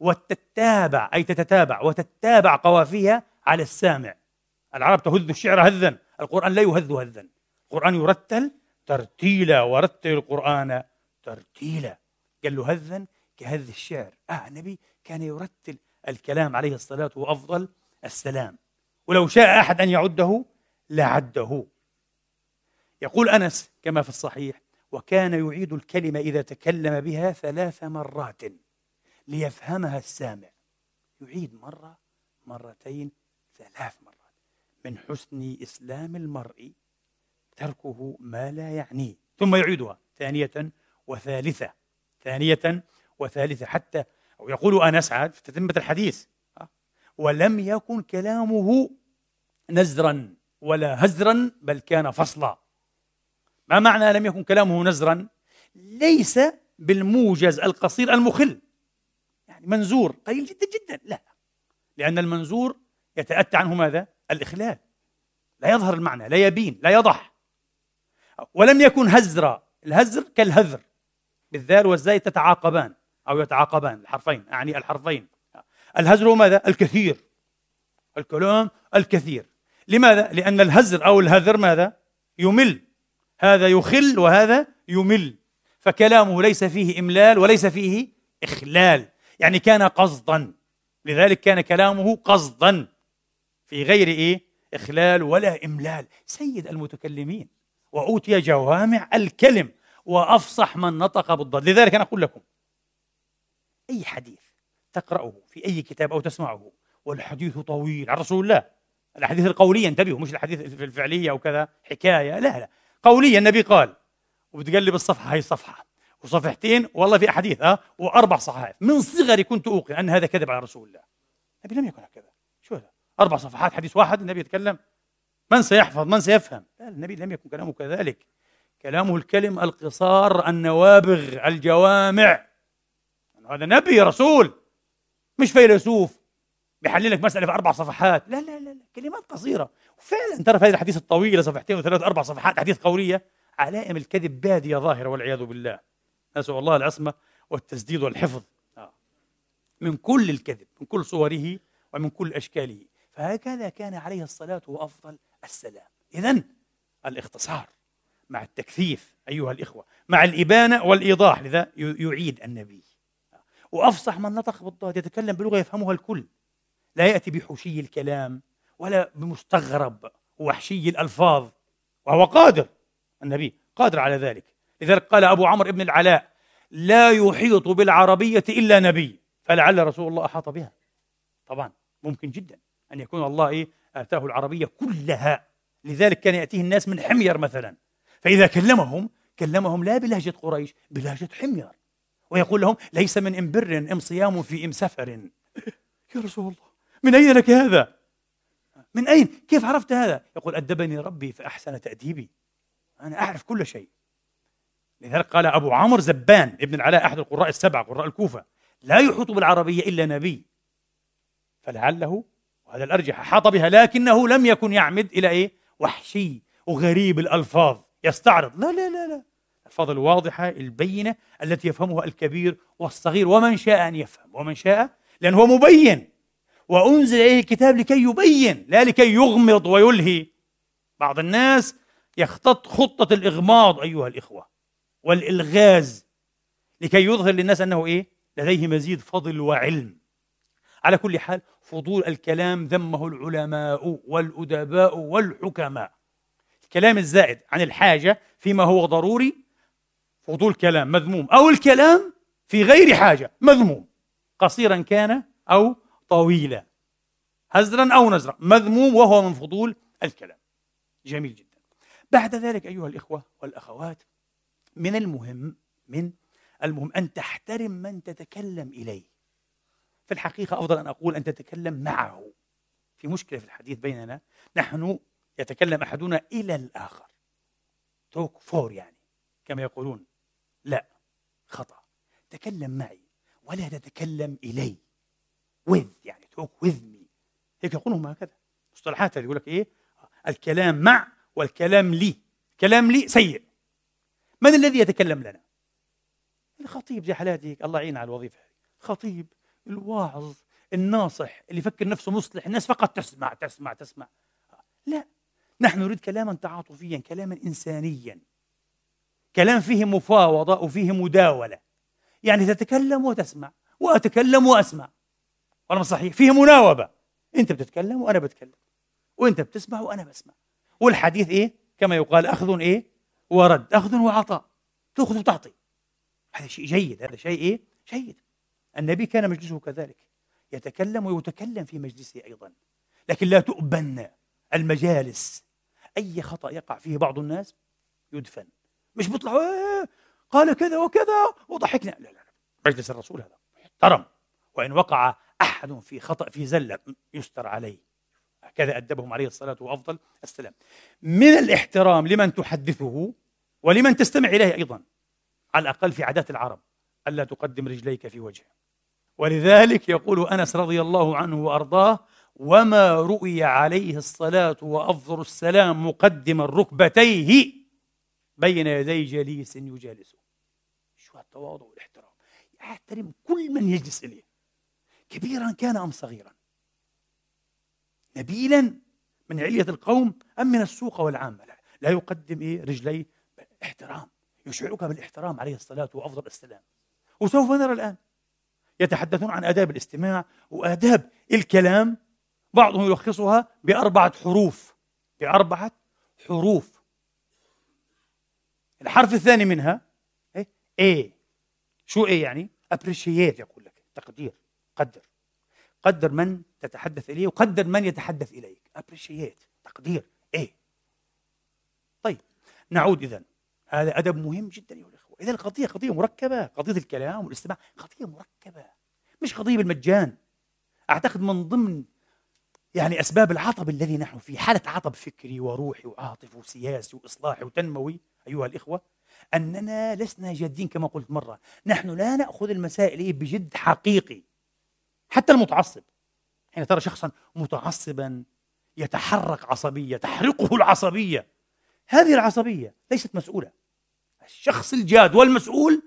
وتتابع أي تتتابع وتتابع قوافيها على السامع. العرب تهذ الشعر هذا القرآن لا يهذ هذا القرآن يرتل ترتيلا ورتل القرآن ترتيلا. قال له هذا كهذ الشعر. آه النبي كان يرتل الكلام عليه الصلاة وأفضل السلام. ولو شاء أحد أن يعده لعده. يقول أنس كما في الصحيح وكان يعيد الكلمة إذا تكلم بها ثلاث مرات. ليفهمها السامع. يعيد مرة مرتين ثلاث مرات. من حسن إسلام المرء تركه ما لا يعنيه. ثم يعيدها ثانية وثالثة. ثانية وثالثة. حتى أو يقول أنس عاد في تتمة الحديث. ولم يكن كلامه نزرا ولا هزرا بل كان فصلا. ما معنى لم يكن كلامه نزرا؟ ليس بالموجز القصير المخل. يعني منزور. قليل جدا جدا. لا. لأن المنزور يتأتى عنه ماذا؟ الإخلال. لا يظهر المعنى لا يبين لا يضح. ولم يكن هزرا. الهزر كالهذر. بالذال والزاي تتعاقبان أو يتعاقبان الحرفين أعني الحرفين. الهزر ماذا؟ الكثير. الكلام الكثير. لماذا؟ لأن الهزر أو الهذر ماذا؟ يمل. هذا يخل وهذا يمل. فكلامه ليس فيه إملال وليس فيه إخلال. يعني كان قصدا. لذلك كان كلامه قصدا. في غير إيه؟ إخلال ولا إملال. سيد المتكلمين وأوتي جوامع الكلم وأفصح من نطق بالضاد. لذلك أنا أقول لكم أي حديث تقرأه في أي كتاب أو تسمعه والحديث طويل عن رسول الله. الأحاديث القولية انتبهوا مش الحديث الفعلية أو كذا حكاية. لا لا. قوليا النبي قال وبتقلب الصفحة هي الصفحة. وصفحتين والله في أحاديث ها وأربع صحائف. من صغري كنت أوقن أن هذا كذب على رسول الله. النبي لم يكن هكذا. شو هذا أربع صفحات حديث واحد النبي يتكلم. من سيحفظ؟ من سيفهم؟ لا النبي لم يكن كلامه كذلك. كلامه الكلم القصار النوابغ الجوامع. هذا نبي رسول مش فيلسوف. بيحلل لك مسألة في أربع صفحات. لا لا لا, لا. كلمات قصيرة. وفعلا ترى في هذه الحديث الطويلة صفحتين وثلاث أربع صفحات حديث قولية علائم الكذب بادية ظاهرة والعياذ بالله. نسأل الله العصمة والتسديد والحفظ. آه. من كل الكذب من كل صوره ومن كل أشكاله. فهكذا كان عليه الصلاة وأفضل السلام. إذا الاختصار مع التكثيف أيها الإخوة مع الإبانة والإيضاح لذا يعيد النبي. وأفصح من نطق بالضاد يتكلم بلغة يفهمها الكل. لا يأتي بحشي الكلام ولا بمستغرب وحشي الألفاظ. وهو قادر النبي قادر على ذلك. لذلك قال أبو عمرو بن العلاء لا يحيط بالعربية إلا نبي. فلعل رسول الله أحاط بها. طبعا ممكن جدا أن يكون الله إيه؟ آتاه العربية كلها. لذلك كان يأتيه الناس من حمير مثلا. فإذا كلمهم كلمهم لا بلهجة قريش بلهجة حمير. ويقول لهم ليس من إم بر إم صيام في إم سفر. يا رسول الله من أين لك هذا؟ من أين؟ كيف عرفت هذا؟ يقول أدبني ربي فأحسن تأديبي. أنا أعرف كل شيء. لذلك قال أبو عمرو زبان ابن العلاء أحد القراء السبعة قراء الكوفة لا يحوط بالعربية إلا نبي. فلعله وهذا الأرجح أحاط بها لكنه لم يكن يعمد إلى إيه؟ وحشي وغريب الألفاظ. يستعرض. لا لا لا لا. الألفاظ الواضحة البينة التي يفهمها الكبير والصغير ومن شاء أن يفهم ومن شاء لأنه هو مبين. وأنزل إليه الكتاب لكي يبين لا لكي يغمض ويلهي. بعض الناس يختط خطة الإغماض أيها الإخوة. والإلغاز لكي يظهر للناس أنه إيه؟ لديه مزيد فضل وعلم. على كل حال فضول الكلام ذمه العلماء والأدباء والحكماء. الكلام الزائد عن الحاجة فيما هو ضروري فضول كلام مذموم أو الكلام في غير حاجة مذموم قصيرا كان أو طويلا هزرا أو نزرا مذموم وهو من فضول الكلام. جميل جدا. بعد ذلك أيها الإخوة والأخوات من المهم من المهم أن تحترم من تتكلم إليه. في الحقيقة أفضل أن أقول أن تتكلم معه. في مشكلة في الحديث بيننا نحن يتكلم أحدنا إلى الآخر. توك فور يعني كما يقولون. لا خطأ. تكلم معي ولا تتكلم إلي with يعني توك with me. هيك يقولون هكذا. مصطلحات يقول لك إيه؟ الكلام مع والكلام لي. كلام لي سيء. من الذي يتكلم لنا؟ الخطيب زي حالاتك الله يعين على الوظيفة خطيب الواعظ الناصح اللي يفكر نفسه مصلح الناس فقط تسمع تسمع تسمع. لا نحن نريد كلاما تعاطفيا كلاما إنسانيا. كلام فيه مفاوضة وفيه مداولة. يعني تتكلم وتسمع وأتكلم وأسمع. ولا صحيح. فيه مناوبة. أنت بتتكلم وأنا بتكلم. وأنت بتسمع وأنا بسمع. والحديث إيه؟ كما يقال أخذ إيه؟ ورد أخذ وعطاء تأخذ وتعطي. هذا شيء جيد هذا شيء إيه؟ جيد. النبي كان مجلسه كذلك. يتكلم ويتكلم في مجلسه أيضا. لكن لا تؤبن المجالس. أي خطأ يقع فيه بعض الناس يدفن. مش بيطلع إيه قال كذا وكذا وضحكنا. لا لا لا. مجلس الرسول هذا محترم. وإن وقع أحد في خطأ في زلة يستر عليه. هكذا أدبهم عليه الصلاة وأفضل السلام من الاحترام لمن تحدثه ولمن تستمع إليه أيضا على الأقل في عادات العرب ألا تقدم رجليك في وجهه. ولذلك يقول أنس رضي الله عنه وأرضاه وما رؤي عليه الصلاة وأفضل السلام مقدما ركبتيه بين يدي جليس يجالسه شو التواضع والاحترام؟ يحترم كل من يجلس إليه كبيرا كان أم صغيرا. نبيلا من علية القوم أم من السوق والعامة. لا, لا يقدم إيه رجليه احترام يشعرك بالاحترام عليه الصلاة وأفضل السلام. وسوف نرى الآن يتحدثون عن آداب الاستماع وآداب الكلام بعضهم يلخصها بأربعة حروف بأربعة حروف. الحرف الثاني منها إيه؟ شو إيه يعني؟ Appreciate يقول لك تقدير قدر. قدر من تتحدث إليه وقدر من يتحدث إليك. Appreciate تقدير إيه طيب نعود اذا هذا أدب مهم جدا ايها الاخوه اذا القضية قضية مركبة قضية الكلام والاستماع قضية مركبة مش قضية بالمجان. أعتقد من ضمن يعني أسباب العطب الذي نحن فيه حالة عطب فكري وروحي وعاطفي وسياسي وإصلاحي وتنموي أيها الإخوة أننا لسنا جادين كما قلت مرة. نحن لا نأخذ المسائل بجد حقيقي حتى المتعصب. حين ترى شخصا متعصبا يتحرك عصبية تحرقه العصبية. هذه العصبية ليست مسؤولة. الشخص الجاد والمسؤول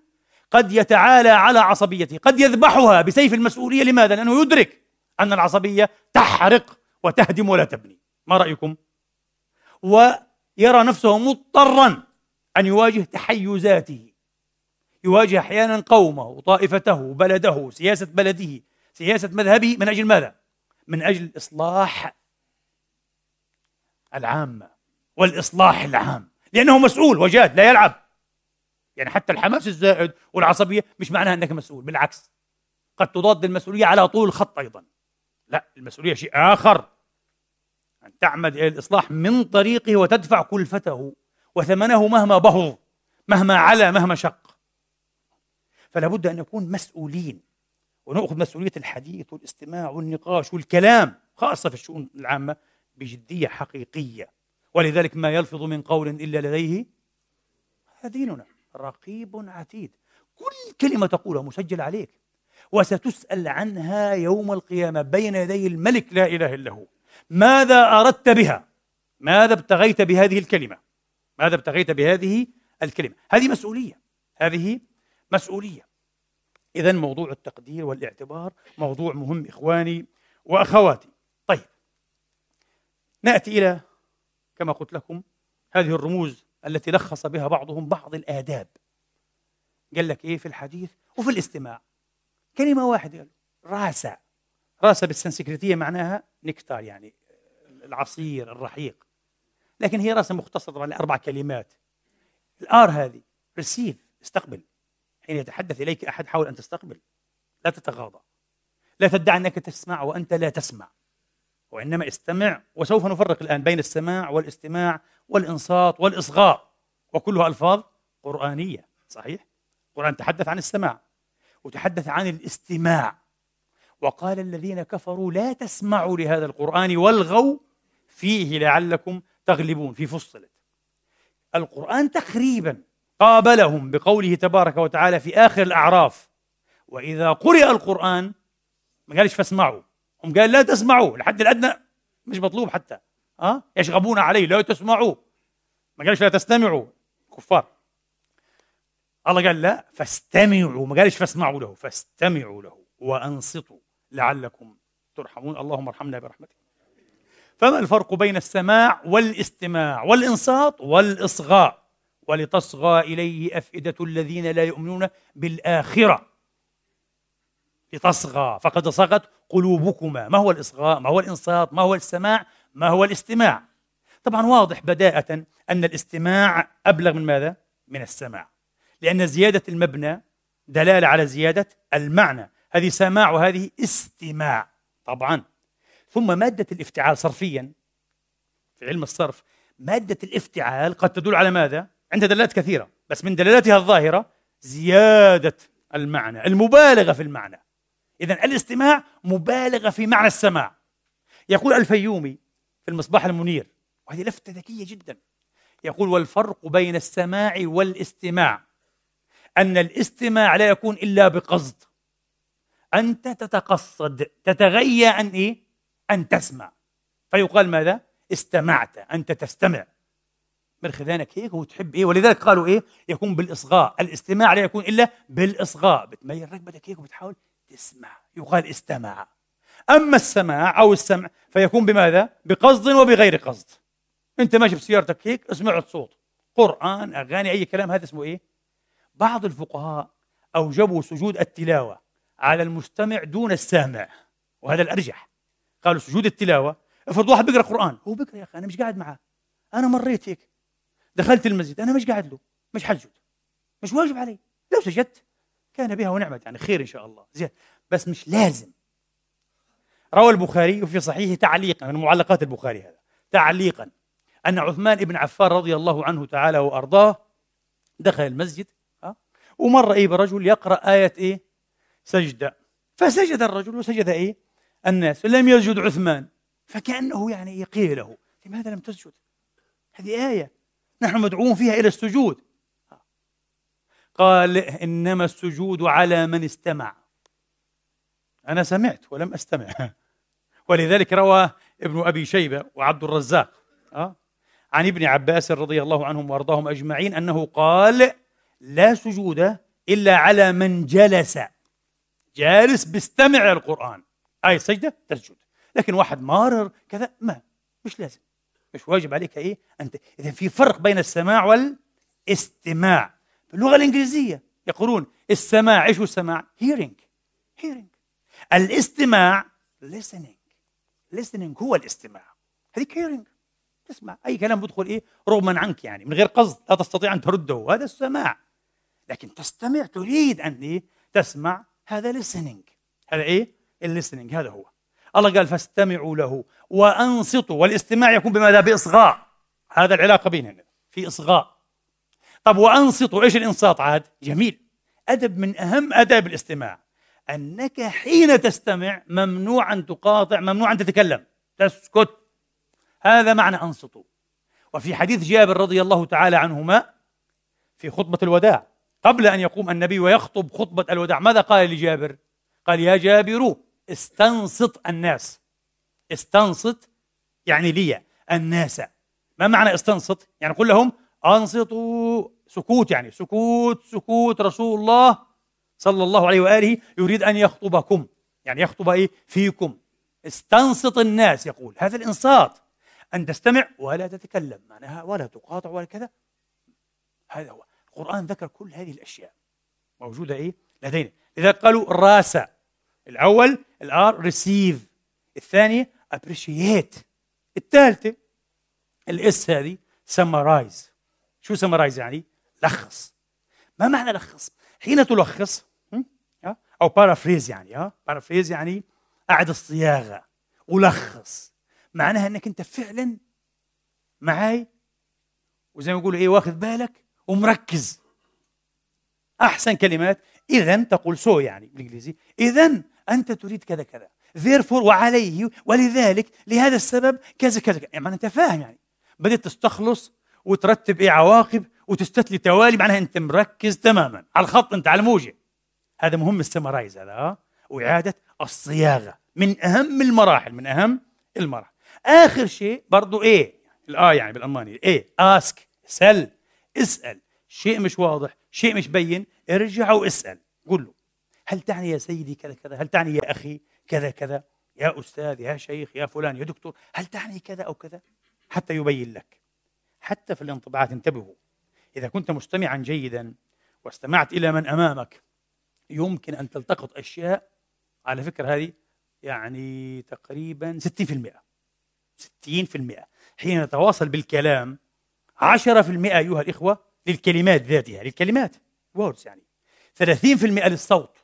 قد يتعالى على عصبيته قد يذبحها بسيف المسؤولية. لماذا؟ لأنه يدرك أن العصبية تحرق وتهدم ولا تبني. ما رأيكم؟ ويرى نفسه مضطرا أن يواجه تحيزاته يواجه أحيانا قومه وطائفته بلده سياسة بلده. سياسة مذهبه من أجل ماذا؟ من أجل إصلاح العامة والإصلاح العام. لأنه مسؤول وجاد لا يلعب. يعني حتى الحماس الزائد والعصبية مش معناها أنك مسؤول بالعكس. قد تضاد المسؤولية على طول الخط أيضا. لا المسؤولية شيء آخر. أن تعمد إلى الإصلاح من طريقه وتدفع كلفته وثمنه مهما بهض مهما علا مهما شق. فلا بد أن نكون مسؤولين ونأخذ مسؤولية الحديث والاستماع والنقاش والكلام خاصة في الشؤون العامة بجدية حقيقية. ولذلك ما يلفظ من قول إلا لديه ديننا رقيب عتيد. كل كلمة تقولها مسجل عليك. وستسأل عنها يوم القيامة بين يدي الملك لا إله إلا هو. ماذا أردت بها؟ ماذا ابتغيت بهذه الكلمة؟ ماذا ابتغيت بهذه الكلمة؟ هذه مسؤولية. هذه مسؤولية. إذا موضوع التقدير والاعتبار موضوع مهم إخواني وأخواتي. طيب نأتي إلى كما قلت لكم هذه الرموز التي لخص بها بعضهم بعض الآداب. قال لك إيه في الحديث؟ وفي الاستماع. كلمة واحدة قال راسة راسة بالسنسكريتية معناها نكتار يعني العصير الرحيق. لكن هي راسة مختصرة على أربع كلمات. الآر هذه ريسيف استقبل. حين يتحدث إليك أحد حاول أن تستقبل. لا تتغاضى. لا تدعي أنك تسمع وأنت لا تسمع. وإنما استمع وسوف نفرق الآن بين السماع والاستماع والإنصات والإصغاء وكلها ألفاظ قرآنية صحيح؟ القرآن تحدث عن السماع وتحدث عن الاستماع. وقال الذين كفروا لا تسمعوا لهذا القرآن والغوا فيه لعلكم تغلبون في فصلت. القرآن تقريبا قابلهم بقوله تبارك وتعالى في آخر الأعراف وإذا قرئ القرآن ما قالش فاسمعوا هم قال لا تسمعوا الحد الأدنى مش مطلوب حتى. ها؟ يشغبون عليه لا تسمعوا. ما قالش لا تستمعوا. كفار. الله قال لا فاستمعوا. ما قالش فاسمعوا له فاستمعوا له وأنصتوا لعلكم ترحمون. اللهم ارحمنا برحمتك. فما الفرق بين السماع والاستماع والإنصات والإصغاء؟ ولتصغى إليه أفئدة الذين لا يؤمنون بالآخرة. لتصغى. فقد صغت قلوبكما. ما هو الإصغاء؟ ما هو الإنصات؟ ما هو السماع؟ ما هو الاستماع؟ طبعا واضح بداءة أن الاستماع أبلغ من ماذا؟ من السماع. لأن زيادة المبنى دلالة على زيادة المعنى. هذه سماع وهذه استماع طبعا. ثم مادة الافتعال صرفيا في علم الصرف مادة الافتعال قد تدل على ماذا؟ عندها دلالات كثيرة بس من دلالاتها الظاهرة زيادة المعنى المبالغة في المعنى. إذا الاستماع مبالغة في معنى السماع. يقول الفيومي في المصباح المنير. وهذه لفتة ذكية جدا. يقول والفرق بين السماع والاستماع. أن الاستماع لا يكون إلا بقصد. أنت تتقصد تتغيى أن إيه؟ أن تسمع. فيقال ماذا؟ استمعت أنت تستمع. من خذانك هيك وتحب إيه؟ ولذلك قالوا إيه؟ يكون بالإصغاء. الاستماع لا يكون إلا بالإصغاء. بتميل ركبتك هيك وبتحاول تسمع. يقال استمع. أما السماع أو السمع فيكون بماذا؟ بقصد وبغير قصد. أنت ماشي بسيارتك هيك سمعت صوت قرآن أغاني أي كلام هذا اسمه إيه؟ بعض الفقهاء أوجبوا سجود التلاوة على المستمع دون السامع وهذا الأرجح. قالوا سجود التلاوة افرض واحد بيقرأ قرآن هو بيقرأ يا أخي أنا مش قاعد معاه. أنا مريت هيك. دخلت المسجد أنا مش قاعد له. مش حسجد مش واجب علي. لو سجدت كان بها ونعمت يعني خير إن شاء الله. زين. بس مش لازم. روى البخاري في صحيحه تعليقا من معلقات البخاري هذا تعليقا أن عثمان بن عفان رضي الله عنه تعالى وأرضاه دخل المسجد ومر إيه برجل يقرأ آية إيه؟ سجدة. فسجد الرجل وسجد إيه؟ الناس لم يسجد عثمان. فكأنه يعني قيل له لماذا لم تسجد؟ هذه آية نحن مدعوون فيها إلى السجود. قال إنما السجود على من استمع. أنا سمعت ولم أستمع. ولذلك روى ابن أبي شيبة وعبد الرزاق أه؟ عن ابن عباس رضي الله عنهم وأرضاهم أجمعين أنه قال لا سجود إلا على من جلس. جالس بيستمع القرآن. آية سجدة تسجد. لكن واحد مارر كذا ما مش لازم. مش واجب عليك إيه؟ أنت إذا في فرق بين السماع والاستماع. باللغة الإنجليزية يقولون السماع إيش السماع؟ Hearing. Hearing. الاستماع listening. listening هو الاستماع. هذه hearing تسمع. أي كلام بدخل إيه؟ رغما عنك يعني من غير قصد. لا تستطيع أن ترده. هذا السماع. لكن تستمع تريد أن إيه؟ تسمع هذا listening. هذا إيه؟ الليسننج هذا هو. الله قال فاستمعوا له وأنصتوا. والاستماع يكون بماذا؟ بإصغاء. هذا العلاقة بيننا. في إصغاء. طب وأنصتوا. إيش الإنصات عاد؟ جميل. أدب من أهم أداب الاستماع. أنك حين تستمع ممنوع أن تقاطع ممنوع أن تتكلم. تسكت. هذا معنى انصتوا وفي حديث جابر رضي الله تعالى عنهما في خطبة الوداع قبل أن يقوم النبي ويخطب خطبة الوداع ماذا قال لجابر؟ قال يا جابر استنصت الناس. استنصت يعني لي الناس. ما معنى استنصت؟ يعني قل لهم أنصتوا. سكوت يعني سكوت سكوت رسول الله. صلى الله عليه وآله يريد أن يخطبكم. يعني يخطب إيه؟ فيكم. استنصت الناس يقول. هذا الإنصات. أن تستمع ولا تتكلم. معناها ولا تقاطع ولا كذا. هذا هو. القرآن ذكر كل هذه الأشياء. موجودة إيه؟ لدينا. لذلك قالوا RASA. الأول ال R receive الثانية appreciate الثالثة ال S هذه summarize شو summarize يعني؟ لخص. ما معنى لخص؟ حين تلخص أو paraphrase يعني ها paraphrase يعني أعد الصياغة ولخص معناها إنك أنت فعلا معاي وزي ما يقولوا إيه واخذ بالك؟ ومركز. أحسن كلمات. اذا تقول سو يعني بالإنجليزي. اذا أنت تريد كذا كذا. Therefore وعليه ولذلك لهذا السبب كذا كذا يعني أنت فاهم يعني. بدأت تستخلص وترتب إيه عواقب وتستتلي توالي. معناها أنت مركز تماما. على الخط أنت على الموجة. هذا مهم السمرايز هذا وإعادة الصياغة من أهم المراحل من أهم المراحل. آخر شيء برضو إيه؟ الآ يعني بالألماني إيه؟ آسك سل اسأل. شيء مش واضح شيء مش بين ارجع واسأل. قول له هل تعني يا سيدي كذا كذا؟ هل تعني يا أخي كذا كذا؟ يا أستاذ يا شيخ يا فلان يا دكتور هل تعني كذا أو كذا؟ حتى يبين لك. حتى في الانطباعات انتبهوا. إذا كنت مستمعا جيدا واستمعت إلى من أمامك يمكن أن تلتقط أشياء على فكرة هذه يعني تقريبا 60% 60% حين نتواصل بالكلام 10% أيها الإخوة للكلمات ذاتها للكلمات words يعني. 30% للصوت.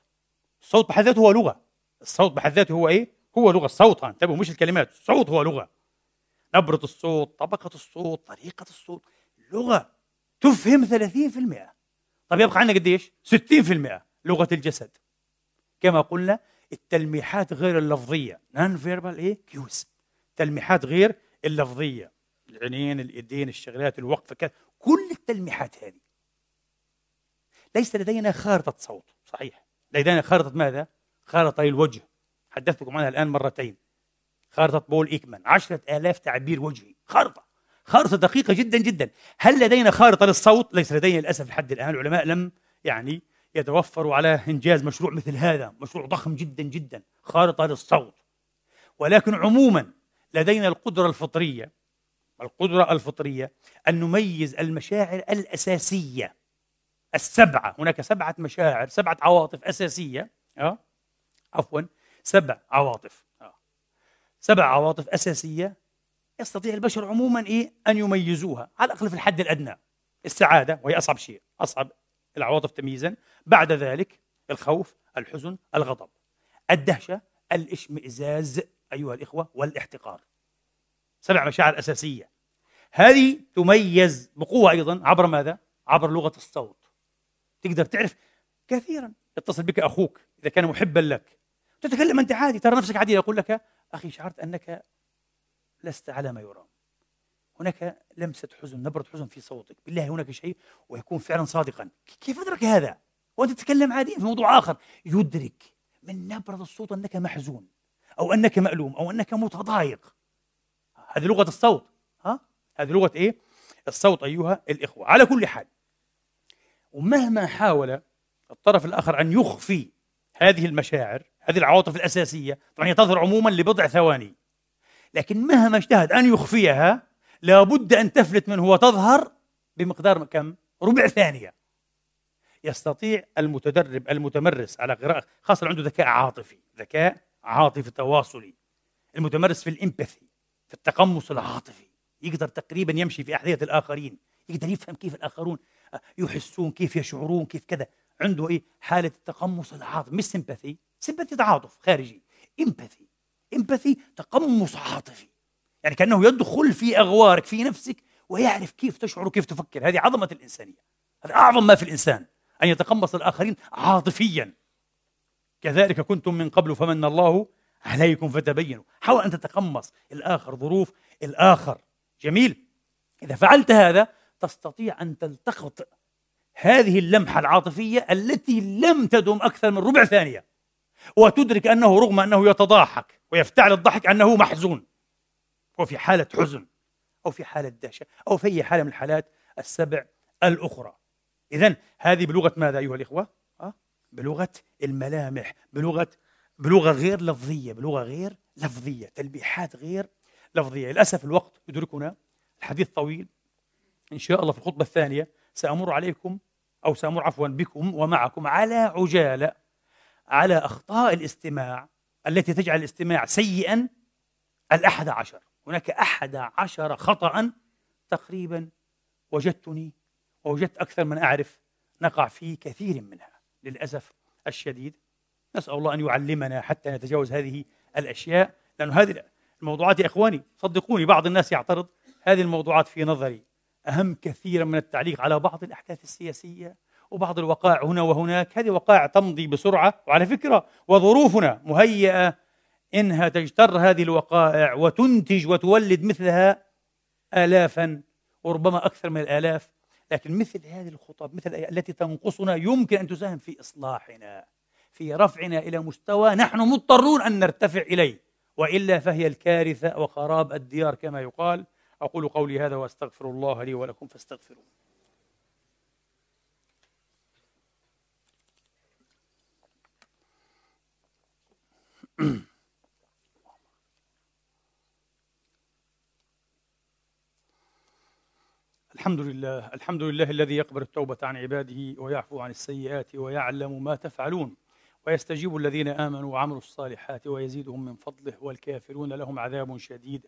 الصوت بحد ذاته هو لغة. الصوت بحد ذاته هو إيه؟ هو لغة. الصوت انتبهوا مش الكلمات. الصوت هو لغة. نبرة الصوت طبقة الصوت طريقة الصوت. لغة. تفهم 30% طب يبقى عندنا قديش 60% لغة الجسد. كما قلنا التلميحات غير اللفظية. non-verbal إيه؟ cues تلميحات غير اللفظية. العينين الإيدين الشغلات الوقفه كل التلميحات هذه. ليس لدينا خارطة صوت. صحيح. لدينا خارطة ماذا؟ خارطة للوجه حدثتكم عنها الآن مرتين. خارطة بول إيكمان. عشرة آلاف تعبير وجهي. خارطة. خارطة دقيقة جدا جدا. هل لدينا خارطة للصوت؟ ليس لدينا للأسف لحد الآن. العلماء لم يعني يتوفروا على إنجاز مشروع مثل هذا مشروع ضخم جدا جدا خارطة للصوت. ولكن عموما لدينا القدرة الفطرية القدرة الفطرية أن نميز المشاعر الأساسية السبعة. هناك سبعة مشاعر سبعة عواطف أساسية. أه؟ عفوا سبع عواطف. أه؟ سبع عواطف أساسية يستطيع البشر عموما إيه؟ أن يميزوها على الأقل في الحد الأدنى. السعادة وهي أصعب شيء أصعب العواطف تمييزا بعد ذلك الخوف الحزن الغضب. الدهشة الاشمئزاز أيها الإخوة والاحتقار. سبع مشاعر أساسية. هذه تميز بقوة أيضا عبر ماذا؟ عبر لغة الصوت. تقدر تعرف كثيرا يتصل بك أخوك إذا كان محبا لك. تتكلم أنت عادي ترى نفسك عادي يقول لك أخي شعرت أنك لست على ما يرام. هناك لمسة حزن نبرة حزن في صوتك. بالله هناك شيء ويكون فعلا صادقا. كيف أدرك هذا؟ وأنت تتكلم عادي في موضوع آخر. يدرك من نبرة الصوت أنك محزون أو أنك مألوم أو أنك متضايق. هذه لغة الصوت. ها؟ هذه لغة إيه؟ الصوت أيها الإخوة. على كل حال ومهما حاول الطرف الآخر أن يخفي هذه المشاعر هذه العواطف الأساسية طبعا هي تظهر عموما لبضع ثواني لكن مهما اجتهد أن يخفيها لابد أن تفلت منه وتظهر بمقدار كم؟ ربع ثانية. يستطيع المتدرب المتمرس على قراءة خاصة عنده ذكاء عاطفي ذكاء عاطفي تواصلي المتمرس في الإمباثي في التقمص العاطفي يقدر تقريبا يمشي في أحذية الآخرين يقدر يفهم كيف الآخرون يحسون كيف يشعرون كيف كذا. عنده إيه؟ حالة التقمص العاطفي مش سمباثي سمباثي تعاطف خارجي. إمباثي. إمباثي تقمص عاطفي. يعني كأنه يدخل في أغوارك في نفسك ويعرف كيف تشعر وكيف تفكر. هذه عظمة الإنسانية. هذا أعظم ما في الإنسان أن يتقمص الآخرين عاطفيا. كذلك كنتم من قبل فمن الله عليكم فتبينوا. حاول أن تتقمص الآخر ظروف الآخر. جميل. إذا فعلت هذا تستطيع أن تلتقط هذه اللمحة العاطفية التي لم تدم أكثر من ربع ثانية وتدرك أنه رغم أنه يتضاحك ويفتعل الضحك أنه محزون. وفي حالة حزن أو في حالة دهشة أو في أي حالة من الحالات السبع الأخرى إذا هذه بلغة ماذا أيها الإخوة؟ أه؟ بلغة الملامح بلغة بلغة غير لفظية بلغة غير لفظية تلبيحات غير لفظية للأسف الوقت يدركنا الحديث طويل إن شاء الله في الخطبة الثانية سأمر عليكم أو سأمر عفوا بكم ومعكم على عجالة على أخطاء الاستماع التي تجعل الاستماع سيئا الأحد عشر هناك أحد عشر خطأ تقريبا وجدتني ووجدت أكثر من أعرف نقع في كثير منها. للأسف الشديد نسأل الله أن يعلمنا حتى نتجاوز هذه الأشياء لأن هذه الموضوعات يا إخواني صدقوني بعض الناس يعترض هذه الموضوعات في نظري. أهم كثيرا من التعليق على بعض الأحداث السياسية وبعض الوقائع هنا وهناك هذه وقائع تمضي بسرعة وعلى فكرة وظروفنا مهيئة إنها تجتر هذه الوقائع وتنتج وتولد مثلها آلافا وربما أكثر من الآلاف. لكن مثل هذه الخطب مثل التي تنقصنا يمكن أن تساهم في إصلاحنا في رفعنا إلى مستوى نحن مضطرون أن نرتفع إليه. وإلا فهي الكارثة وخراب الديار كما يقال. أقول قولي هذا وأستغفر الله لي ولكم فاستغفروه. الحمد لله الحمد لله الذي يقبل التوبة عن عباده ويعفو عن السيئات ويعلم ما تفعلون ويستجيب الذين آمنوا وعملوا الصالحات ويزيدهم من فضله والكافرون لهم عذاب شديد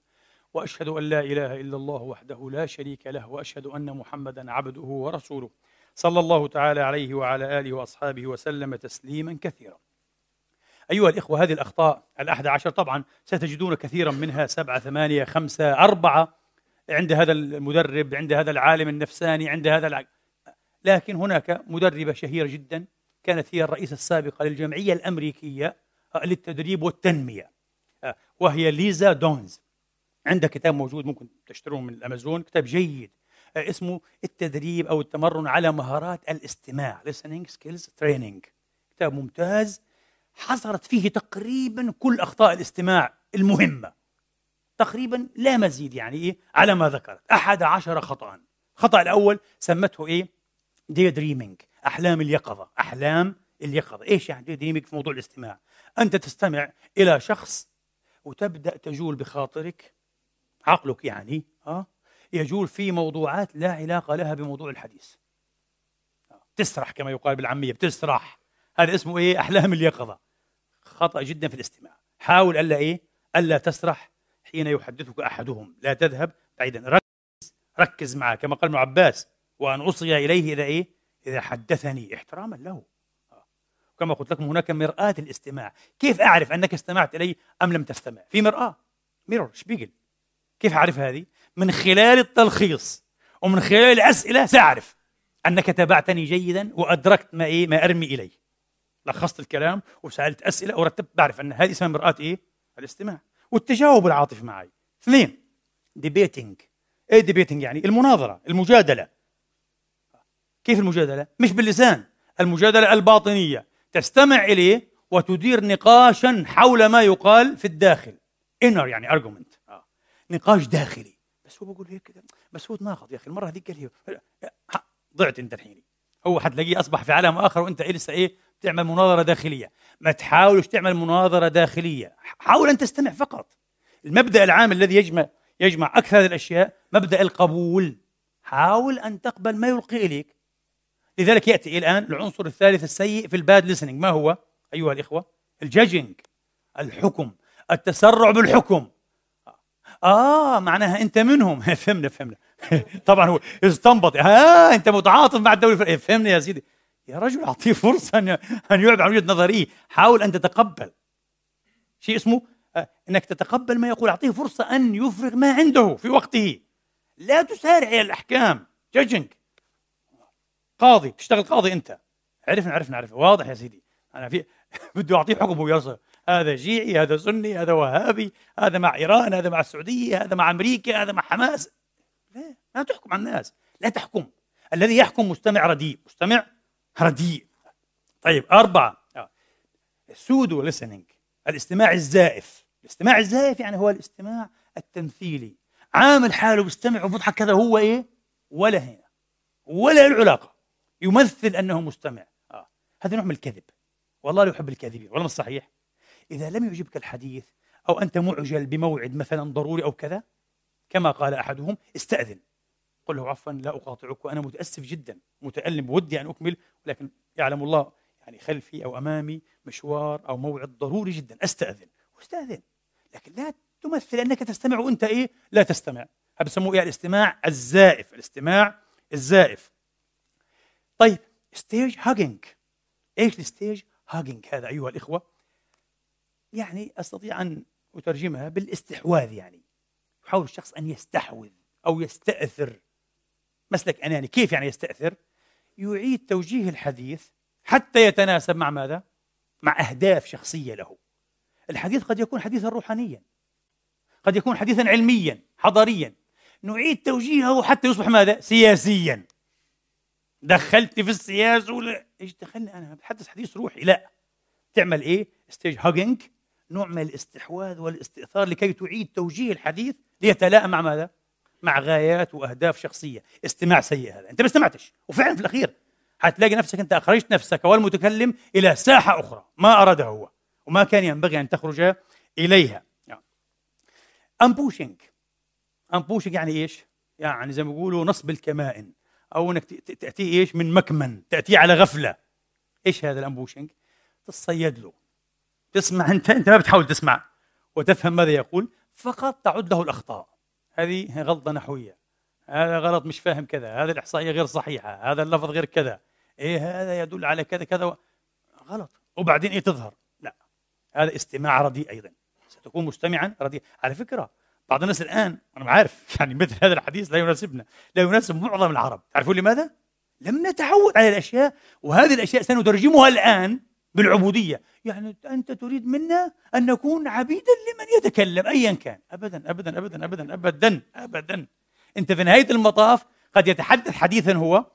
وأشهد أن لا إله إلا الله وحده لا شريك له وأشهد أن محمدا عبده ورسوله صلى الله تعالى عليه وعلى آله وأصحابه وسلم تسليما كثيرا. أيها الإخوة هذه الأخطاء الأحد عشر طبعا ستجدون كثيرا منها سبعة ثمانية خمسة أربعة عند هذا المدرب عند هذا العالم النفساني عند هذا الع... لكن هناك مدربة شهيرة جدا كانت هي الرئيسة السابقة للجمعية الأمريكية للتدريب والتنمية وهي ليزا دونز. عندها كتاب موجود ممكن تشتروه من الأمازون كتاب جيد آه، اسمه التدريب أو التمرن على مهارات الاستماع listening skills training. كتاب ممتاز حصرت فيه تقريبا كل أخطاء الاستماع المهمة. تقريبا لا مزيد يعني إيه على ما ذكرت. أحد عشر خطأ الخطا الأول سمته إيه؟ daydreaming أحلام اليقظة. أحلام اليقظة. إيش يعني daydreaming في موضوع الاستماع؟ أنت تستمع إلى شخص وتبدأ تجول بخاطرك. عقلك يعني ها يجول في موضوعات لا علاقة لها بموضوع الحديث. تسرح كما يقال بالعامية بتسرح. هذا اسمه إيه؟ أحلام اليقظة. خطأ جدا في الاستماع. حاول ألا إيه؟ ألا تسرح. حين يحدثك أحدهم. لا تذهب بعيدا. ركز ركز معه كما قال ابن عباس وأن أصغي إليه إذا إيه؟ إذا حدثني. احتراما له. كما قلت لكم هناك مرآة الاستماع كيف أعرف أنك استمعت إلي أم لم تستمع؟ في مرآة. ميرور شبيجل. كيف أعرف هذه؟ من خلال التلخيص ومن خلال الأسئلة سأعرف أنك تابعتني جيدا وأدركت ما إيه؟ ما أرمي إليه. لخصت الكلام وسألت أسئلة ورتبت بعرف أن هذه اسمها مرآة إيه؟ الاستماع. والتجاوب العاطفي معي. اثنين debating إيه debating يعني؟ المناظرة المجادلة. كيف المجادلة؟ مش باللسان. المجادلة الباطنية. تستمع إليه وتدير نقاشا حول ما يقال في الداخل. Inner يعني argument. نقاش داخلي. بس هو بقول هيك كده بس هو تناقض يا أخي. المرة هذيك قال ضعت أنت الحين. هو حتلاقيه أصبح في عالم آخر وأنت لسه إيه؟ تعمل مناظرة داخلية. ما تحاولش تعمل مناظرة داخلية. حاول أن تستمع فقط. المبدأ العام الذي يجمع يجمع أكثر الأشياء مبدأ القبول. حاول أن تقبل ما يلقي إليك. لذلك يأتي الآن العنصر الثالث السيء في الباد ليسننج ما هو؟ أيها الإخوة الجاجنج الحكم. التسرع بالحكم. آه معناها أنت منهم. فهمنا فهمنا. طبعا هو استنبط. آه أنت متعاطف مع الفلانيه فهمنا يا سيدي. يا رجل أعطيه فرصة أن أن يعبر عن وجهة نظريه حاول أن تتقبل. شيء اسمه آه، إنك تتقبل ما يقول. أعطيه فرصة أن يفرغ ما عنده في وقته. لا تسارع إلى الأحكام. جاجنج قاضي. تشتغل قاضي أنت. عرفنا عرفنا عرفنا. واضح يا سيدي. أنا في بده يعطيه حكم يصل هذا شيعي هذا سني هذا وهابي هذا مع إيران هذا مع السعودية هذا مع أمريكا هذا مع حماس. لا لا تحكم على الناس. لا تحكم. الذي يحكم مستمع رديء. مستمع رديء. طيب أربعة. سودو ليسننج الاستماع الزائف. الاستماع الزائف يعني هو الاستماع التمثيلي. عامل حاله بيستمع وبضحك كذا هو إيه؟ ولا هنا. ولا له علاقة. يمثل أنه مستمع. آه. هذا نوع من الكذب. والله لا يحب الكاذبين ولا مش صحيح. إذا لم يعجبك الحديث أو أنت معجل بموعد مثلا ضروري أو كذا كما قال أحدهم استأذن. قل له عفوا لا أقاطعك وأنا متأسف جدا متألم ودي أن أكمل ولكن يعلم الله يعني خلفي أو أمامي مشوار أو موعد ضروري جدا. أستأذن. واستأذن لكن لا تمثل أنك تستمع وأنت إيه؟ لا تستمع. هذا بسموه إيه؟ الاستماع الزائف. الاستماع الزائف. طيب stage hogging إيش ال stage hogging هذا أيها الإخوة؟ يعني أستطيع أن أترجمها بالاستحواذ يعني. يحاول الشخص أن يستحوذ أو يستأثر. مسلك أناني. كيف يعني يستأثر؟ يعيد توجيه الحديث حتى يتناسب مع ماذا؟ مع أهداف شخصية له. الحديث قد يكون حديثا روحانيا. قد يكون حديثا علميا حضاريا. نعيد توجيهه حتى يصبح ماذا؟ سياسيا. دخلتني في السياسة ولا؟ إيش دخلني أنا؟ بتحدث حديث روحي. لا. تعمل إيه؟ stage hogging نوع من الاستحواذ والاستئثار لكي تعيد توجيه الحديث ليتلائم مع ماذا؟ مع غايات وأهداف شخصية. استماع سيء هذا. أنت ما استمعتش. وفعلا في الأخير حتلاقي نفسك أنت أخرجت نفسك والمتكلم إلى ساحة أخرى. ما ارادها هو. وما كان ينبغي أن تخرج إليها. ambushing ambushing يعني إيش؟ يعني زي ما بيقولوا نصب الكمائن. أو إنك تاتيه إيش؟ من مكمن. تاتيه على غفلة. إيش هذا ال ambushing تتصيد له. تسمع. أنت أنت ما بتحاول تسمع. وتفهم ماذا يقول. فقط تعد له الأخطاء. هذه غلطة نحوية. هذا غلط مش فاهم كذا هذه الإحصائية غير صحيحة هذا اللفظ غير كذا. إيه هذا يدل على كذا كذا. غلط. وبعدين إيه تظهر؟ لا. هذا استماع رديء أيضا. ستكون مستمعا رديء. على فكرة بعض الناس الآن أنا عارف يعني مثل هذا الحديث لا يناسبنا لا يناسب معظم العرب. تعرفون لماذا؟ لم نتعود على الأشياء وهذه الأشياء سنترجمها الآن بالعبودية. يعني أنت تريد منا أن نكون عبيدا لمن يتكلم ايا كان. ابدا ابدا ابدا ابدا ابدا ابدا. أنت في نهاية المطاف قد يتحدث حديثا هو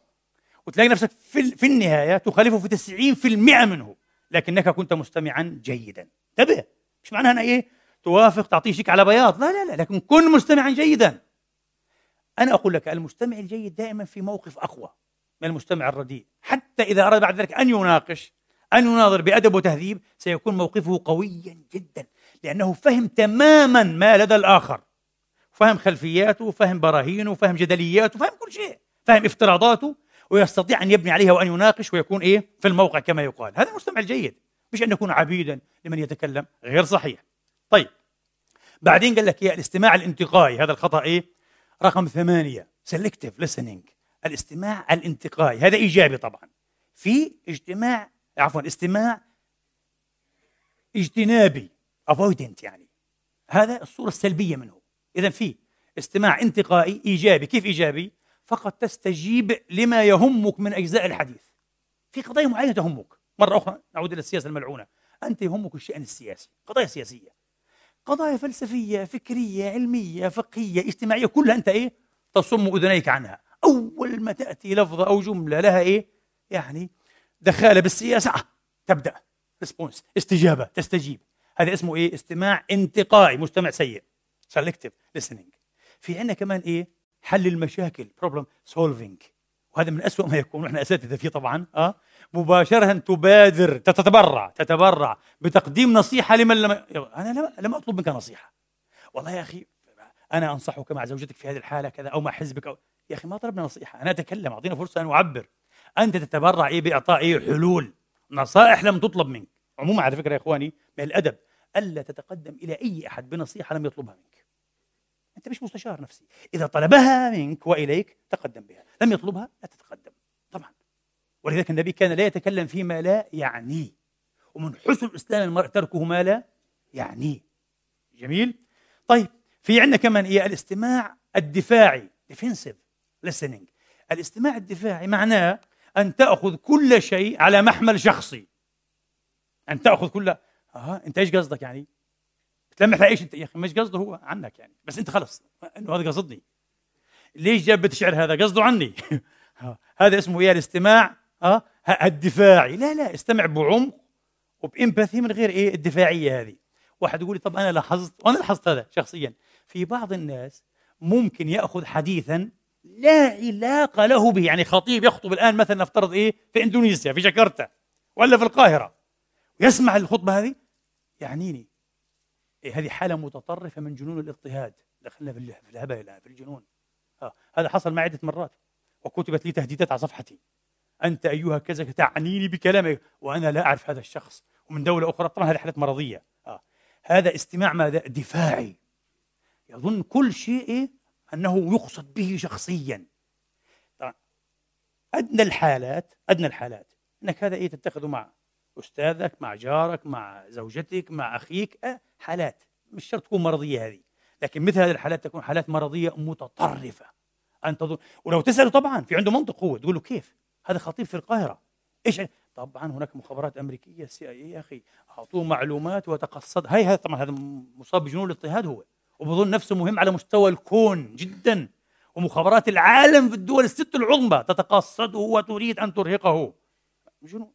وتلاقي نفسك في, في النهاية تخالفه في 90% منه لكنك كنت مستمعا جيدا. انتبه. مش معناها أنا إيه؟ توافق تعطيه شيك على بياض. لا لا لا لكن كن مستمعا جيدا. أنا أقول لك المستمع الجيد دائما في موقف أقوى من المستمع الرديء. حتى إذا أراد بعد ذلك أن يناقش أن يناظر بأدب وتهذيب سيكون موقفه قويا جدا لأنه فهم تماما ما لدى الآخر. فهم خلفياته فهم براهينه فهم جدلياته فهم كل شيء. فهم افتراضاته ويستطيع أن يبني عليها وأن يناقش ويكون إيه؟ في الموقع كما يقال. هذا المستمع الجيد. مش أن نكون عبيدا لمن يتكلم غير صحيح. طيب. بعدين قال لك يا الاستماع الانتقائي. هذا الخطأ إيه؟ رقم ثمانية. Selective listening. الاستماع الانتقائي. هذا إيجابي طبعا. في اجتماع عفوا استماع اجتنابي avoidant يعني. هذا الصورة السلبية منه. إذا في استماع انتقائي إيجابي. كيف إيجابي؟ فقط تستجيب لما يهمك من أجزاء الحديث. في قضايا معينة تهمك. مرة أخرى نعود إلى السياسة الملعونة. أنت يهمك الشأن السياسي. قضايا سياسية. قضايا فلسفية فكرية علمية فقهية اجتماعية كلها أنت إيه؟ تصم أذنيك عنها. أول ما تأتي لفظة أو جملة لها إيه؟ يعني دخالة بالسياسة. تبدأ. response استجابة. تستجيب. هذا اسمه إيه؟ استماع انتقائي. مستمع سيء. selective listening. في عندنا كمان إيه؟ حل المشاكل. problem solving وهذا من أسوأ ما يكون. ونحن أساتذة فيه طبعا. أه؟ مباشرة تبادر. تتبرع. تتبرع. بتقديم نصيحة لمن لم أنا لم, أطلب منك نصيحة. والله يا أخي أنا أنصحك مع زوجتك في هذه الحالة كذا أو مع حزبك أو يا أخي ما طلبنا نصيحة. أنا أتكلم. أعطينا فرصة. ان أعبر. أنت تتبرع إيه بإعطاء إيه حلول؟ نصائح لم تطلب منك. عموما على فكرة يا إخواني من الأدب ألا تتقدم إلى أي أحد بنصيحة لم يطلبها منك. أنت مش مستشار نفسي. إذا طلبها منك وإليك تقدم بها. لم يطلبها لا تتقدم. طبعا. ولذلك النبي كان لا يتكلم فيما لا يعنيه ومن حسن اسلام المرء تركه ما لا يعنيه جميل؟ طيب في عندنا كمان إيه؟ الاستماع الدفاعي. Defensive listening. الاستماع الدفاعي معناه أن تأخذ كل شيء على محمل شخصي. أن تأخذ كل آه أنت إيش قصدك يعني؟ بتلمح لإيش أنت؟ يا أخي مش قصده هو عنك يعني. بس أنت خلص. إنه هذا قصدني. ليش جاب الشعر هذا؟ قصده عني. هذا اسمه إيه الاستماع آه الدفاعي. لا لا استمع بعمق وبإمباثي من غير إيه؟ الدفاعية هذه. واحد يقول لي طب أنا لاحظت وأنا لاحظت هذا شخصيا. في بعض الناس ممكن يأخذ حديثا لا علاقه له به. يعني خطيب يخطب الآن مثلا نفترض إيه في إندونيسيا في جاكرتا ولا في القاهرة يسمع الخطبة هذه؟ يعنيني. إيه هذه حالة متطرفة من جنون الاضطهاد. دخلنا في الهبل الآن في الجنون. آه. هذا حصل معي عدة مرات وكتبت لي تهديدات على صفحتي. أنت أيها كذا تعنيني بكلامك وأنا لا أعرف هذا الشخص. ومن دولة أخرى طبعا هذه حالات مرضية. آه. هذا استماع ماذا؟ دفاعي. يظن كل شيء أنه يقصد به شخصيا. طبعا أدنى الحالات أدنى الحالات. أنك هذا إيه تتخذه مع أستاذك مع جارك مع زوجتك مع أخيك أه حالات. مش شرط تكون مرضية هذه. لكن مثل هذه الحالات تكون حالات مرضية متطرفة. أن تظن ولو تسأله طبعا في عنده منطق هو تقول له كيف؟ هذا خطيب في القاهرة. إيش طبعا هناك مخابرات أمريكية سي آي يا أخي. أعطوه معلومات وتقصد. هاي هذا طبعا هذا مصاب بجنون الاضطهاد هو. وبظن نفسه مهم على مستوى الكون جدا. ومخابرات العالم في الدول الست العظمى تتقصده وتريد أن ترهقه. جنون.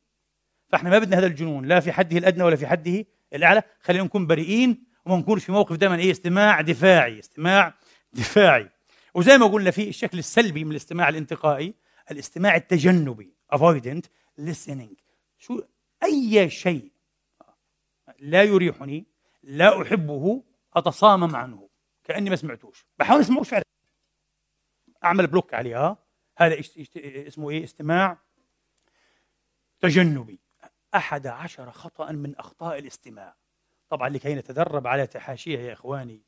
فإحنا ما بدنا هذا الجنون لا في حده الأدنى ولا في حده الأعلى. خلينا نكون بريئين وما نكونش في موقف دائما إيه استماع دفاعي استماع دفاعي. وزي ما قلنا في الشكل السلبي من الاستماع الانتقائي الاستماع التجنبي avoidant listening. شو أي شيء لا يريحني لا أحبه أتصامم عنه كأني ما سمعتوش. بحاول اسمعوش فعلا أعمل بلوك عليها هذا اسمه إيه؟ استماع. تجنبي. أحد عشر خطأ من أخطاء الاستماع. طبعا لكي نتدرب على تحاشيها يا إخواني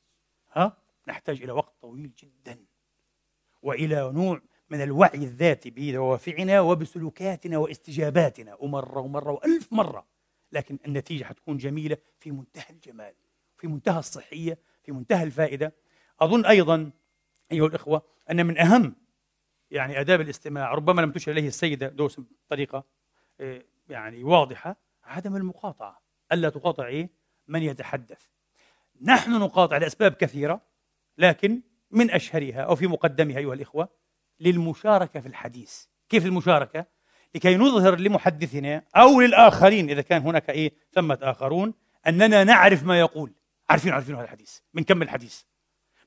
ها. نحتاج إلى وقت طويل جدا. وإلى نوع من الوعي الذاتي بدوافعنا وبسلوكاتنا واستجاباتنا. ومرة ومرة وألف مرة. لكن النتيجة حتكون جميلة في منتهى الجمال. في منتهى الصحية في منتهى الفائدة. أظن أيضا أيها الإخوة أن من أهم يعني آداب الاستماع ربما لم تشر إليه السيدة دوس بطريقة آه، يعني واضحة عدم المقاطعة. ألا تقاطع إيه؟ من يتحدث. نحن نقاطع لأسباب كثيرة لكن من أشهرها أو في مقدمها أيها الإخوة للمشاركة في الحديث. كيف المشاركة؟ لكي نظهر لمحدثنا أو للآخرين إذا كان هناك إيه؟ ثمة آخرون أننا نعرف ما يقول. عارفين عارفين هذا الحديث. بنكمل الحديث.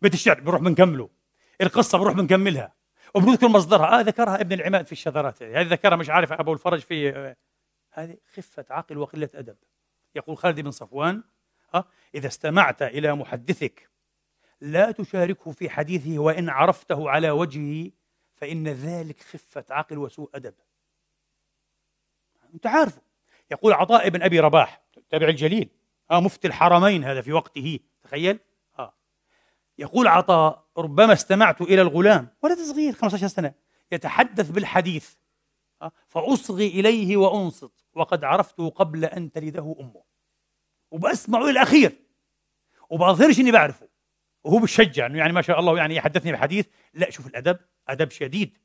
بيت الشعر بنروح بنكمله. القصة بنروح بنكملها. وبنذكر مصدرها. آه ذكرها ابن العماد في الشذرات. هذه ذكرها مش عارف أبو الفرج في آه، هذه خفة عقل وقلة أدب. يقول خالد بن صفوان ها إذا استمعت إلى محدثك لا تشاركه في حديثه وإن عرفته على وجهه فإن ذلك خفة عقل وسوء أدب. أنت عارفه. يقول عطاء بن أبي رباح التابع الجليل. آه مفتي الحرمين هذا في وقته. تخيل؟ آه. يقول عطاء ربما استمعت إلى الغلام ولد صغير 15 سنة يتحدث بالحديث آه فأصغي إليه وأنصت وقد عرفته قبل أن تلده أمه. وبسمعه إلى الأخير. وبظهرش إني بعرفه. وهو بشجع إنه يعني ما شاء الله يعني يحدثني بحديث لا شوف الأدب أدب شديد.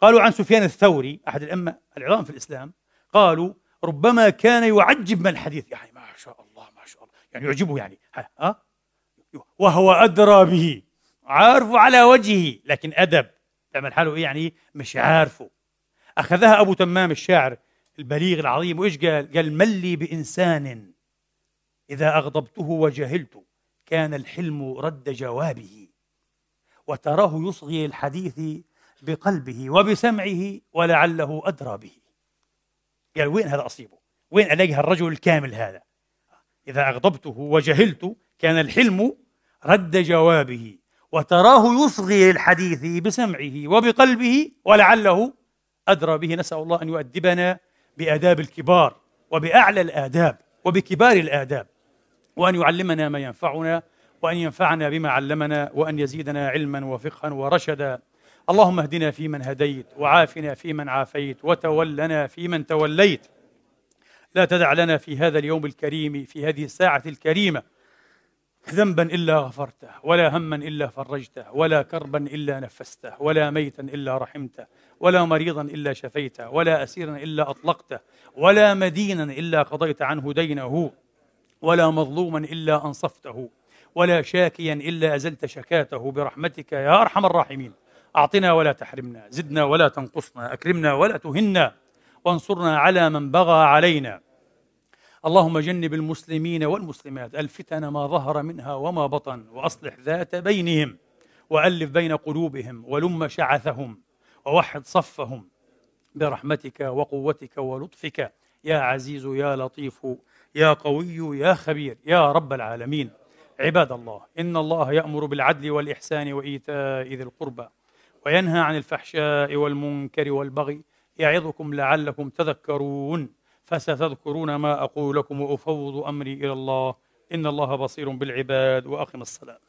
قالوا عن سفيان الثوري أحد الأئمة العظام في الإسلام قالوا ربما كان يعجب من الحديث. يعني يعني يعجبه يعني. ها وهو أدرى به عارفه على وجهه لكن أدب. تعمل حاله إيه يعني مش عارفه. أخذها أبو تمام الشاعر البليغ العظيم وإيش قال؟ قال ملي بإنسان إذا أغضبته وجهلت كان الحلم رد جوابه وتراه يصغي الحديث بقلبه وبسمعه ولعله أدرى به. قال وين هذا أصيبه؟ وين ألاقي الرجل الكامل هذا؟ إذا أغضبته وجهلت كان الحلم رد جوابه وتراه يصغي للحديث بسمعه وبقلبه ولعله أدرى به. نسأل الله أن يؤدبنا بآداب الكبار وبأعلى الآداب وبكبار الآداب وأن يعلمنا ما ينفعنا وأن ينفعنا بما علمنا وأن يزيدنا علما وفقها ورشدا. اللهم اهدنا فيمن هديت وعافنا فيمن عافيت وتولنا فيمن توليت. لا تدع لنا في هذا اليوم الكريم في هذه الساعة الكريمة ذنبا إلا غفرته ولا هما إلا فرجته ولا كربا إلا نفسته ولا ميتا إلا رحمته ولا مريضا إلا شفيته ولا أسيرا إلا أطلقته ولا مدينا إلا قضيت عنه دينه ولا مظلوما إلا أنصفته ولا شاكيا إلا أزلت شكاته برحمتك يا أرحم الراحمين. أعطنا ولا تحرمنا زدنا ولا تنقصنا أكرمنا ولا تهنا. وانصرنا على من بغى علينا. اللهم جنب المسلمين والمسلمات الفتن ما ظهر منها وما بطن وأصلح ذات بينهم وألف بين قلوبهم ولم شعثهم ووحد صفهم. برحمتك وقوتك ولطفك يا عزيز يا لطيف يا قوي يا خبير يا رب العالمين. عباد الله إن الله يأمر بالعدل والإحسان وإيتاء ذي القربى وينهى عن الفحشاء والمنكر والبغي يعظكم لعلكم تذكرون فستذكرون ما أقول لكم وأفوض أمري إلى الله. إن الله بصير بالعباد وأقم الصلاة.